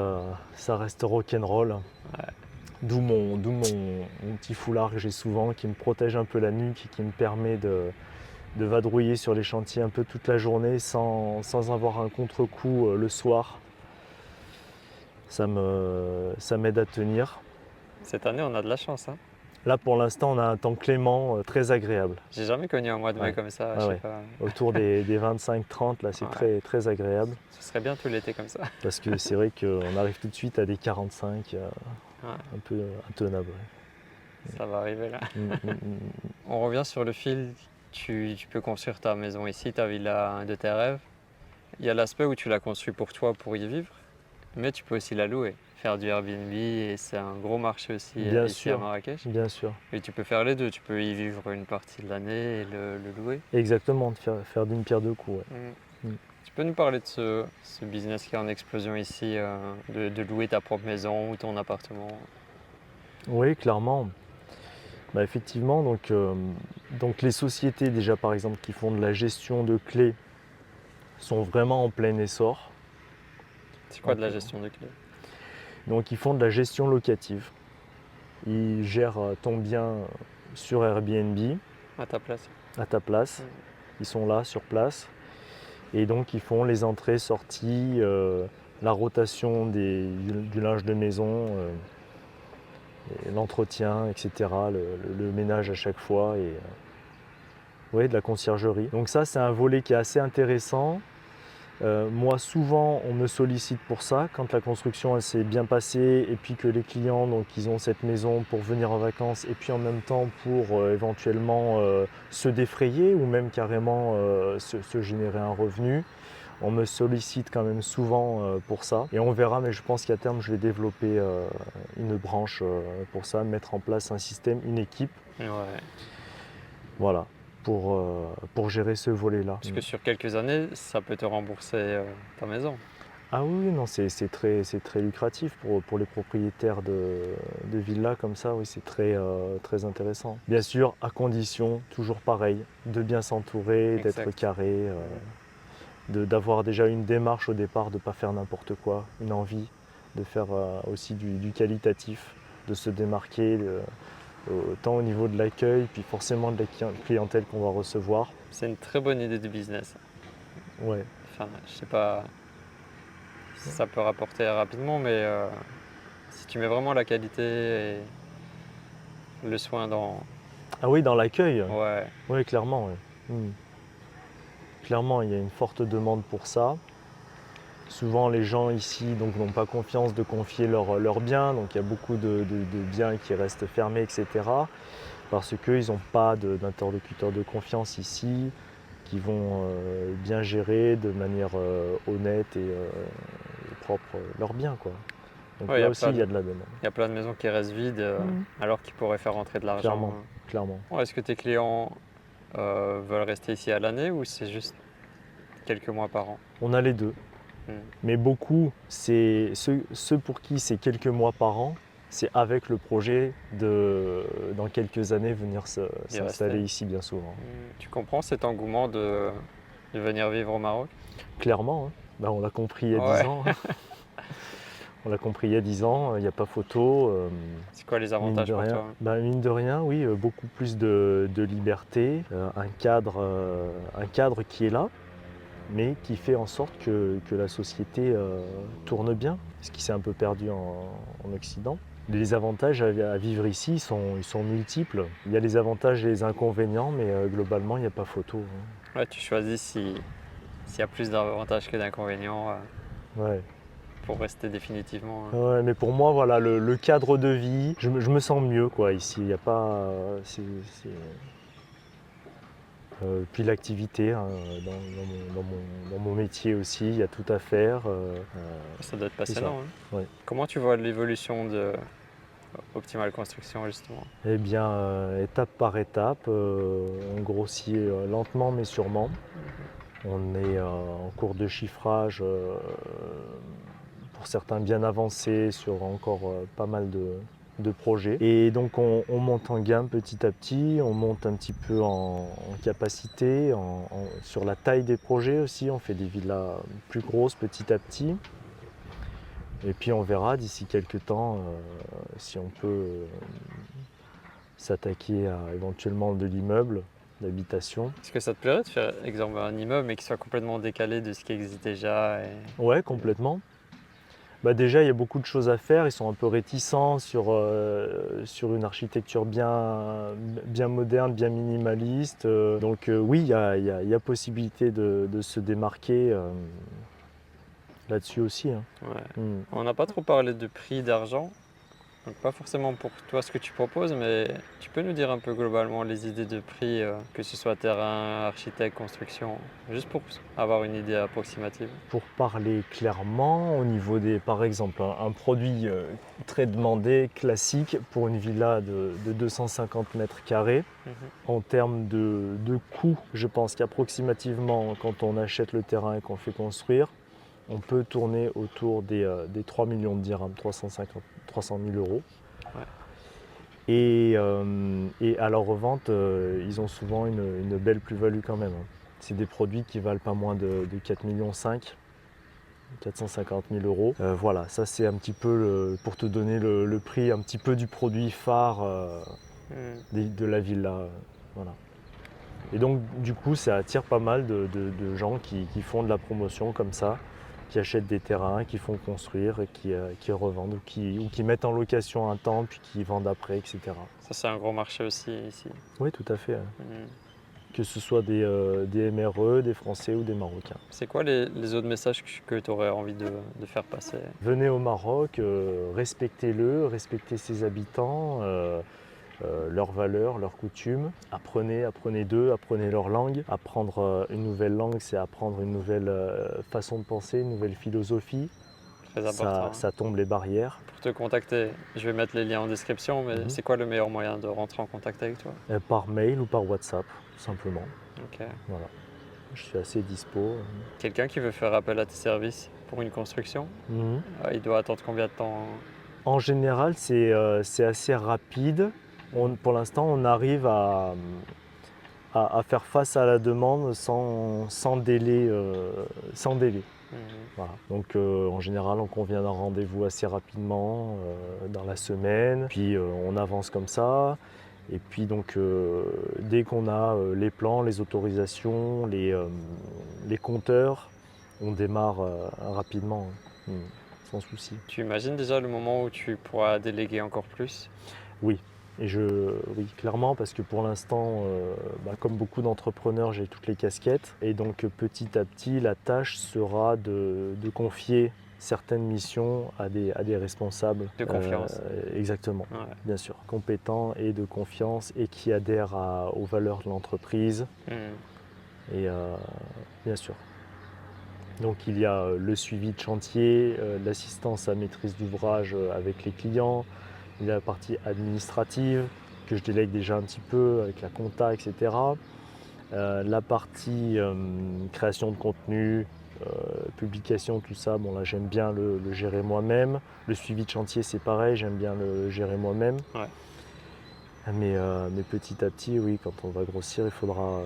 ça reste rock'n'roll. D'où mon, mon, mon petit foulard que j'ai souvent qui me protège un peu la nuque et qui me permet de, de vadrouiller sur les chantiers un peu toute la journée sans, sans avoir un contre-coup euh, le soir. Ça, me, ça m'aide à tenir. Cette année, on a de la chance. Hein Là pour l'instant on a un temps clément, euh, très agréable. J'ai jamais connu un mois de mai Ouais. comme ça. Ah je sais ouais. pas. (laughs) Autour des, des 25-30 là c'est Ouais. très, très agréable. Ce serait bien tout l'été comme ça. Parce que c'est vrai qu'on arrive tout de suite à des 45 euh, Ouais. un peu intenables. ouais. Ça va arriver là. Mm, mm, mm. (laughs) On revient sur le fil. Tu, tu peux construire ta maison ici, ta villa de tes rêves. Il y a l'aspect où tu l'as construit pour toi, pour y vivre, mais tu peux aussi la louer, faire du Airbnb et c'est un gros marché aussi Bien ici à sûr. Marrakech. Bien sûr. Et tu peux faire les deux, tu peux y vivre une partie de l'année et le, le louer. Exactement, faire, faire d'une pierre deux coups. ouais. Mm. Mm. Tu peux nous parler de ce, ce business qui est en explosion ici, euh, de, de louer ta propre maison ou ton appartement? Oui, clairement. Bah, effectivement, donc, euh, donc les sociétés déjà par exemple qui font de la gestion de clés sont vraiment en plein essor. C'est quoi de la gestion de clés? Donc ils font de la gestion locative. Ils gèrent euh, ton bien sur Airbnb à ta place à ta place. Mm. Ils sont là sur place. Et donc ils font les entrées, sorties, euh, la rotation du, linge de maison, euh, et l'entretien, etc. Le, ménage à chaque fois. Et, euh, de la conciergerie. Donc ça, c'est un volet qui est assez intéressant. Euh, moi, souvent, on me sollicite pour ça, quand la construction s'est bien passée et puis que les clients, donc, ils ont cette maison pour venir en vacances et puis en même temps pour euh, éventuellement euh, se défrayer ou même carrément se, se générer un revenu. On me sollicite quand même souvent pour ça et on verra, mais je pense qu'à terme, je vais développer une branche pour ça, mettre en place un système, une équipe, Ouais. voilà, pour, euh, pour gérer ce volet-là. Parce que sur quelques années, ça peut te rembourser euh, ta maison. Ah oui, non, c'est très, très lucratif pour, pour les propriétaires de, de villas comme ça, oui, c'est très, euh, très intéressant. Bien sûr, à condition, toujours pareil, de bien s'entourer, d'être carré, euh, d'avoir déjà une démarche au départ, de ne pas faire n'importe quoi, une envie de faire euh, aussi du, du qualitatif, de se démarquer, de- autant au niveau de l'accueil, puis forcément de la cli- clientèle qu'on va recevoir. C'est une très bonne idée de business. Ouais. Enfin, je sais pas si ça peut rapporter rapidement, mais euh, si tu mets vraiment la qualité et le soin dans. Ah oui, dans l'accueil Ouais, Oui, clairement. ouais. Hmm. Clairement, il y a une forte demande pour ça. Souvent, les gens ici donc, n'ont pas confiance de confier leurs biens, donc il y a beaucoup de, de- de biens qui restent fermés, etc. Parce qu'ils n'ont pas de- d'interlocuteurs de confiance ici, qui vont euh, bien gérer de manière euh, honnête et, euh, et propre leurs biens. Quoi. Donc Ouais, il y là a aussi, il y a de- la demande, il y a plein de maisons qui restent vides euh, Mhm. alors qu'ils pourraient faire rentrer de l'argent. Clairement. clairement. Est-ce que tes clients euh, veulent rester ici à l'année ou c'est juste quelques mois par an? On a les deux. Hmm. Mais beaucoup, c'est ceux, ceux pour qui c'est quelques mois par an, c'est avec le projet de, dans quelques années, venir s'installer ici bien souvent. Hmm, Tu comprends cet engouement de, de venir vivre au Maroc? Clairement, hein. Ben, on l'a compris il y a Ouais. 10 ans. (laughs) on l'a compris il y a 10 ans, il n'y a pas photo. euh, C'est quoi les avantages pour rien, toi? Ben, mine de rien, oui, euh, beaucoup plus de, de liberté, euh, un, cadre, euh, un cadre qui est là, mais qui fait en sorte que, que la société euh, tourne bien, ce qui s'est un peu perdu en, en Occident. Les avantages à, à vivre ici sont, ils sont multiples. Il y a les avantages et les inconvénients, mais euh, globalement, il n'y a pas photo. hein. Ouais, tu choisis si- s'il y a plus d'avantages que d'inconvénients euh, Ouais. pour rester définitivement. hein. Ouais, mais pour moi, voilà, le, le cadre de vie, je, me- je me sens mieux quoi ici. Il n'y a pas. euh, c'est- Euh, puis l'activité, hein, dans, dans mon, dans mon- dans mon métier aussi, il y a tout à faire. euh, euh, Ça doit être passionnant. hein. Ouais. Comment tu vois l'évolution de Optimal Construction justement? Eh bien, euh, étape par étape, on grossit lentement mais sûrement. On est en cours de chiffrage, pour certains bien avancés sur encore pas mal de, de projets. Et donc on, on monte en gamme petit à petit, on monte un petit peu en, en capacité, en- en- sur la taille des projets aussi. On fait des villas plus grosses petit à petit. Et puis on verra d'ici quelques temps euh, si on peut euh, s'attaquer à éventuellement de l'immeuble, d'habitation. Est-ce que ça te plairait de faire exemple un immeuble mais qui soit complètement décalé de ce qui existe déjà et... Ouais, complètement. Bah déjà, il y a beaucoup de choses à faire. Ils sont un peu réticents sur, euh, sur une architecture bien, bien moderne, bien minimaliste. Euh, donc euh, oui, il y a, y a- il y a possibilité de, de se démarquer là-dessus aussi. hein. Ouais. Mm. On n'a pas trop parlé de prix d'argent. Donc pas forcément pour toi ce que tu proposes, mais tu peux nous dire un peu globalement les idées de prix, euh, que ce soit terrain, architecte, construction, juste pour avoir une idée approximative. Pour parler clairement, au niveau des, par exemple, un, un produit euh, très demandé, classique, pour une villa de, de 250 mètres carrés, Mhm. en termes de, de coût, je pense qu'approximativement, quand on achète le terrain et qu'on fait construire, on peut tourner autour des, euh, des 3 millions de dirhams, 350, 300 000 euros. Ouais. Et, euh, et à leur revente, euh, ils ont souvent une, une belle plus-value quand même. hein. C'est des produits qui valent pas moins de, de 4 millions 5. 450 000 euros. Euh, voilà, ça c'est un petit peu le- pour te donner le, le prix un petit peu du produit phare euh, Hmm. de la villa. euh, voilà. Et donc du coup ça attire pas mal de, de- de gens qui, qui font de la promotion comme ça, qui achètent des terrains, qui font construire et qui, euh, qui revendent ou qui, ou qui mettent en location un temps puis qui vendent après, etc. Ça c'est un gros marché aussi ici. Oui tout à fait. Hmm. que ce soit des, euh, des MRE, des Français ou des Marocains. C'est quoi les, les autres messages que tu aurais envie de, de faire passer? Venez au Maroc, euh, respectez-le, respectez ses habitants, euh, leurs valeurs, leurs coutumes. Apprenez, apprenez d'eux, apprenez leur langue. Apprendre euh, une nouvelle langue, c'est apprendre une nouvelle euh, façon de penser, une nouvelle philosophie. Très important. Ça, hein. ça tombe les barrières. Pour te contacter, je vais mettre les liens en description, mais Mhm. c'est quoi le meilleur moyen de rentrer en contact avec toi? Euh, par mail ou par WhatsApp, tout simplement. Ok. Voilà. Je suis assez dispo. Quelqu'un qui veut faire appel à tes services pour une construction, Mhm. euh, il doit attendre combien de temps? En général, c'est euh, c'est assez rapide. On- pour l'instant, on arrive à, à- à faire face à la demande sans, sans délai. euh, sans délai. Mhm. Voilà. Donc euh, en général, on convient d'un rendez-vous assez rapidement euh, dans la semaine, puis euh, on avance comme ça. Et puis donc euh, dès qu'on a euh, les plans, les autorisations, les, euh, les compteurs, on démarre euh, rapidement, hein. Mm. sans souci. Tu imagines déjà le moment où tu pourras déléguer encore plus? Et je, oui, clairement, parce que pour l'instant, euh, bah, comme beaucoup d'entrepreneurs, j'ai toutes les casquettes. Et donc petit à petit, la tâche sera de, de confier certaines missions à des, à des responsables. De confiance. Euh, exactement, Ouais. bien sûr. Compétents et de confiance et qui adhèrent à- aux valeurs de l'entreprise. Mhm. Et euh, bien sûr. Donc il y a le suivi de chantier, l'assistance à maîtrise d'ouvrage avec les clients, il y a la partie administrative que je délègue déjà un petit peu avec la compta, etc. Euh, la partie euh, création de contenu, euh, publication, tout ça, bon là j'aime bien le, le gérer moi-même. Le suivi de chantier c'est pareil, j'aime bien le gérer moi-même. Ouais. Mais, mais petit à petit, oui, quand on va grossir, il faudra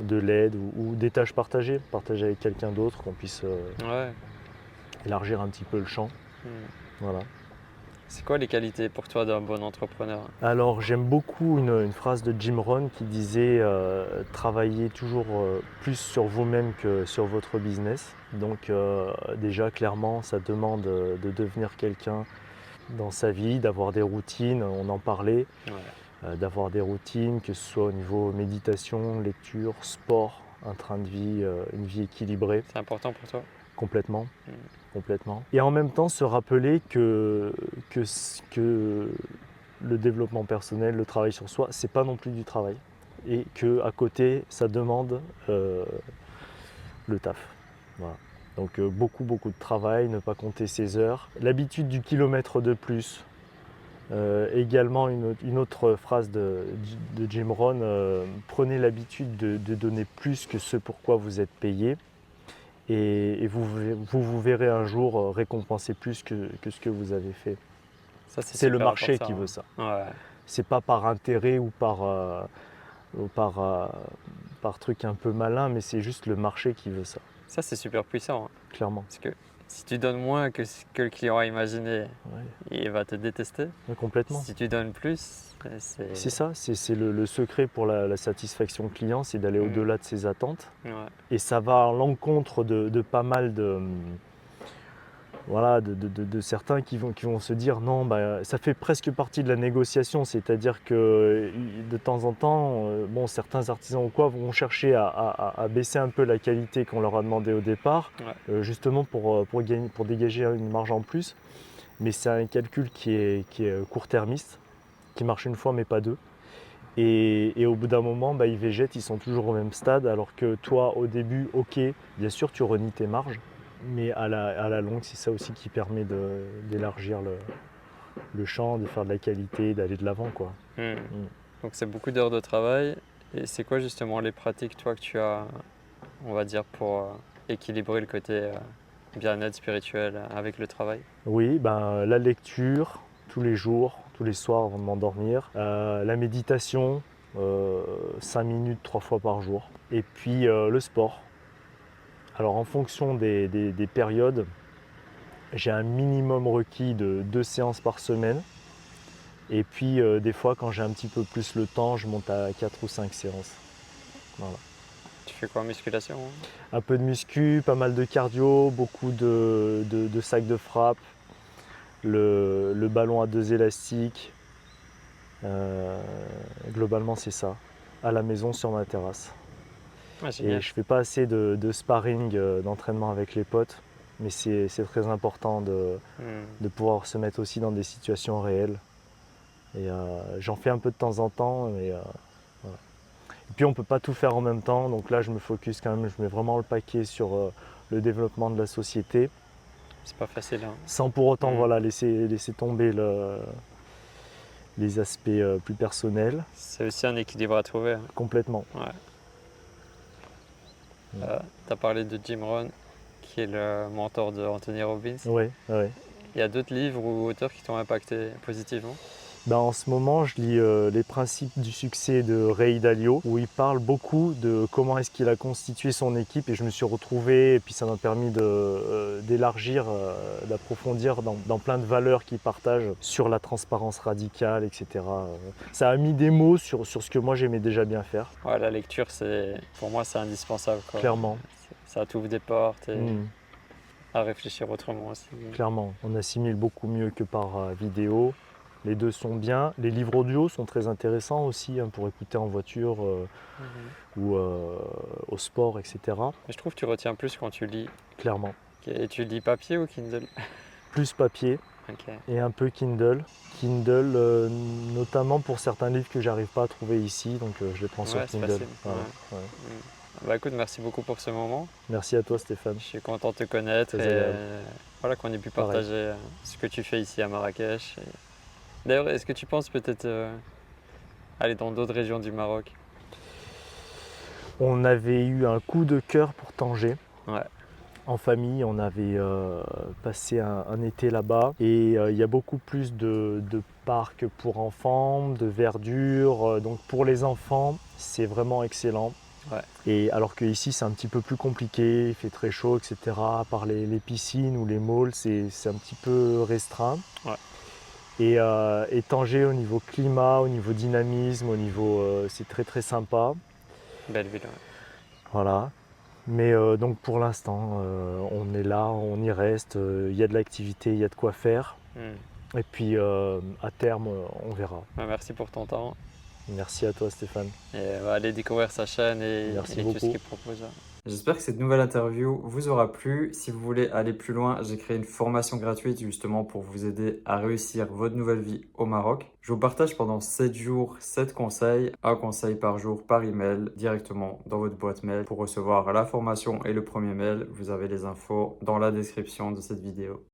de l'aide ou, ou des tâches partagées, partager avec quelqu'un d'autre, qu'on puisse Ouais. élargir un petit peu le champ. Mhm. Voilà. C'est quoi les qualités pour toi d'un bon entrepreneur Alors j'aime beaucoup une, une phrase de Jim Rohn qui disait euh, travaillez toujours euh, plus sur vous-même que sur votre business. Donc euh, déjà clairement ça demande euh, de devenir quelqu'un dans sa vie, d'avoir des routines, on en parlait, Ouais. d'avoir des routines, que ce soit au niveau méditation, lecture, sport, un train de vie, une vie équilibrée. C'est important pour toi? Complètement. Mm. Et en même temps, se rappeler que, le développement personnel, le travail sur soi, c'est pas non plus du travail. Et que à côté, ça demande euh, le taf. Donc euh, beaucoup, beaucoup de travail, ne pas compter ses heures. L'habitude du kilomètre de plus. Euh, également une, autre- phrase de, Jim Rohn, prenez l'habitude de, donner plus que ce pourquoi vous êtes payé et, et vous, vous vous verrez un jour euh, récompenser plus que, que ce que vous avez fait. Ça, C'est le marché qui veut ça. Ouais. C'est pas par intérêt ou par, euh, ou par, euh, par truc un peu malin, mais c'est juste le marché qui veut ça, Ça, c'est super puissant. hein. clairement. Parce que si tu donnes moins que ce que le client a imaginé, Ouais, il va te détester. ouais, complètement. Si tu donnes plus, c'est. C'est ça, c'est le, le secret pour la, la satisfaction client, c'est d'aller Mm. au-delà de ses attentes. Ouais. Et ça va à l'encontre de, de pas mal de, hum, voilà, de, de- de- de certains qui vont, qui vont se dire non, bah, ça fait presque partie de la négociation, c'est-à-dire que euh, de temps en temps, euh, bon, certains artisans ou quoi vont chercher à, à- à baisser un peu la qualité qu'on leur a demandé au départ, Ouais. euh, justement pour, pour, gagner, pour dégager une marge en plus. Mais c'est un calcul qui est, qui est court-termiste, qui marche une fois mais pas deux. Et, et au bout d'un moment, bah, ils végètent, ils sont toujours au même stade, alors que toi, au début, ok, bien sûr, tu renies tes marges, mais à la, à la longue, c'est ça aussi qui permet d'élargir le, le champ, de faire de la qualité, d'aller de l'avant. quoi. Hmm. Donc, c'est beaucoup d'heures de travail. Et c'est quoi justement les pratiques, toi, que tu as, on va dire, pour euh, équilibrer le côté euh, bien-être spirituel avec le travail? Oui, ben, la lecture, tous les jours, tous les soirs avant de m'endormir. Euh, la méditation, 5 minutes, 3 fois par jour. Et puis euh, le sport. Alors en fonction des, des- des périodes, j'ai un minimum requis de 2 séances par semaine. Et puis euh, des fois, quand j'ai un petit peu plus le temps, je monte à 4 ou 5 séances. Voilà. Tu fais quoi musculation hein? Un peu de muscu, pas mal de cardio, beaucoup de, de- de sacs de frappe, le, le ballon à deux élastiques. Euh, globalement, c'est ça. à la maison sur ma terrasse. Ah, Et je fais pas assez de, de sparring, euh, d'entraînement avec les potes, mais c'est très important de, Hmm. de pouvoir se mettre aussi dans des situations réelles. Et euh, j'en fais un peu de temps en temps, mais voilà. Et puis on peut pas tout faire en même temps, donc là je me focus quand même, je mets vraiment le paquet sur le développement de la société, C'est pas facile. hein. sans pour autant Mm. voilà, laisser, laisser tomber le- les aspects euh, plus personnels, C'est aussi un équilibre à trouver. hein. complètement. Euh, tu as parlé de Jim Rohn, qui est le mentor de Anthony Robbins. Ouais, ouais. Il y a d'autres livres ou auteurs qui t'ont impacté positivement? Ben, en ce moment, je lis euh, Les principes du succès de Ray Dalio, où il parle beaucoup de comment est-ce qu'il a constitué son équipe et je me suis retrouvé, et puis ça m'a permis euh, d'élargir, euh, d'approfondir dans, dans plein de valeurs qu'il partage sur la transparence radicale, etc. Ça a mis des mots sur, sur ce que moi j'aimais déjà bien faire, Ouais, la lecture, pour moi, c'est indispensable. quoi. clairement. Ça t'ouvre des portes et Mm, à réfléchir autrement aussi. clairement. On assimile beaucoup mieux que par vidéo. Les deux sont bien. Les livres audio sont très intéressants aussi hein, pour écouter en voiture euh, Mhm. ou euh, au sport, etc. Mais je trouve que tu retiens plus quand tu lis. Clairement. Et tu lis papier ou Kindle? (laughs) Plus papier et un peu Kindle. Kindle, euh, notamment pour certains livres que j'arrive pas à trouver ici, donc je les prends Ouais, sur Kindle. ouais. ouais. Mm. Bah écoute, merci beaucoup pour ce moment. Merci à toi Stéphane. Je suis content de te connaître et voilà qu'on ait pu partager ce que tu fais ici à Marrakech. Et- D'ailleurs, est-ce que tu penses peut-être euh, aller dans d'autres régions du Maroc? On avait eu un coup de cœur pour Tanger. Ouais. En famille, on avait euh, passé un, un été là-bas et euh, il y a beaucoup plus de, de parcs pour enfants, de verdure. donc pour les enfants, c'est vraiment excellent. Ouais. Et alors que ici, c'est un petit peu plus compliqué, il fait très chaud, etc. À part les, les piscines ou les malls, c'est c'est un petit peu restreint. Ouais. Et, euh, et Tanger, au niveau climat, au niveau dynamisme, au niveau, euh, c'est très très sympa. Belle ville. ouais. Voilà. Mais euh, donc pour l'instant, euh, on est là, on y reste, il y a de l'activité, il y a de quoi faire. Mm. Et puis à terme, on verra. Merci pour ton temps. Merci à toi Stéphane. Et va aller découvrir sa chaîne et, Merci et tout ce qu'il propose. J'espère que cette nouvelle interview vous aura plu. Si vous voulez aller plus loin, j'ai créé une formation gratuite justement pour vous aider à réussir votre nouvelle vie au Maroc. Je vous partage pendant 7 jours 7 conseils, un conseil par jour par email directement dans votre boîte mail. Pour recevoir la formation et le premier mail, vous avez les infos dans la description de cette vidéo.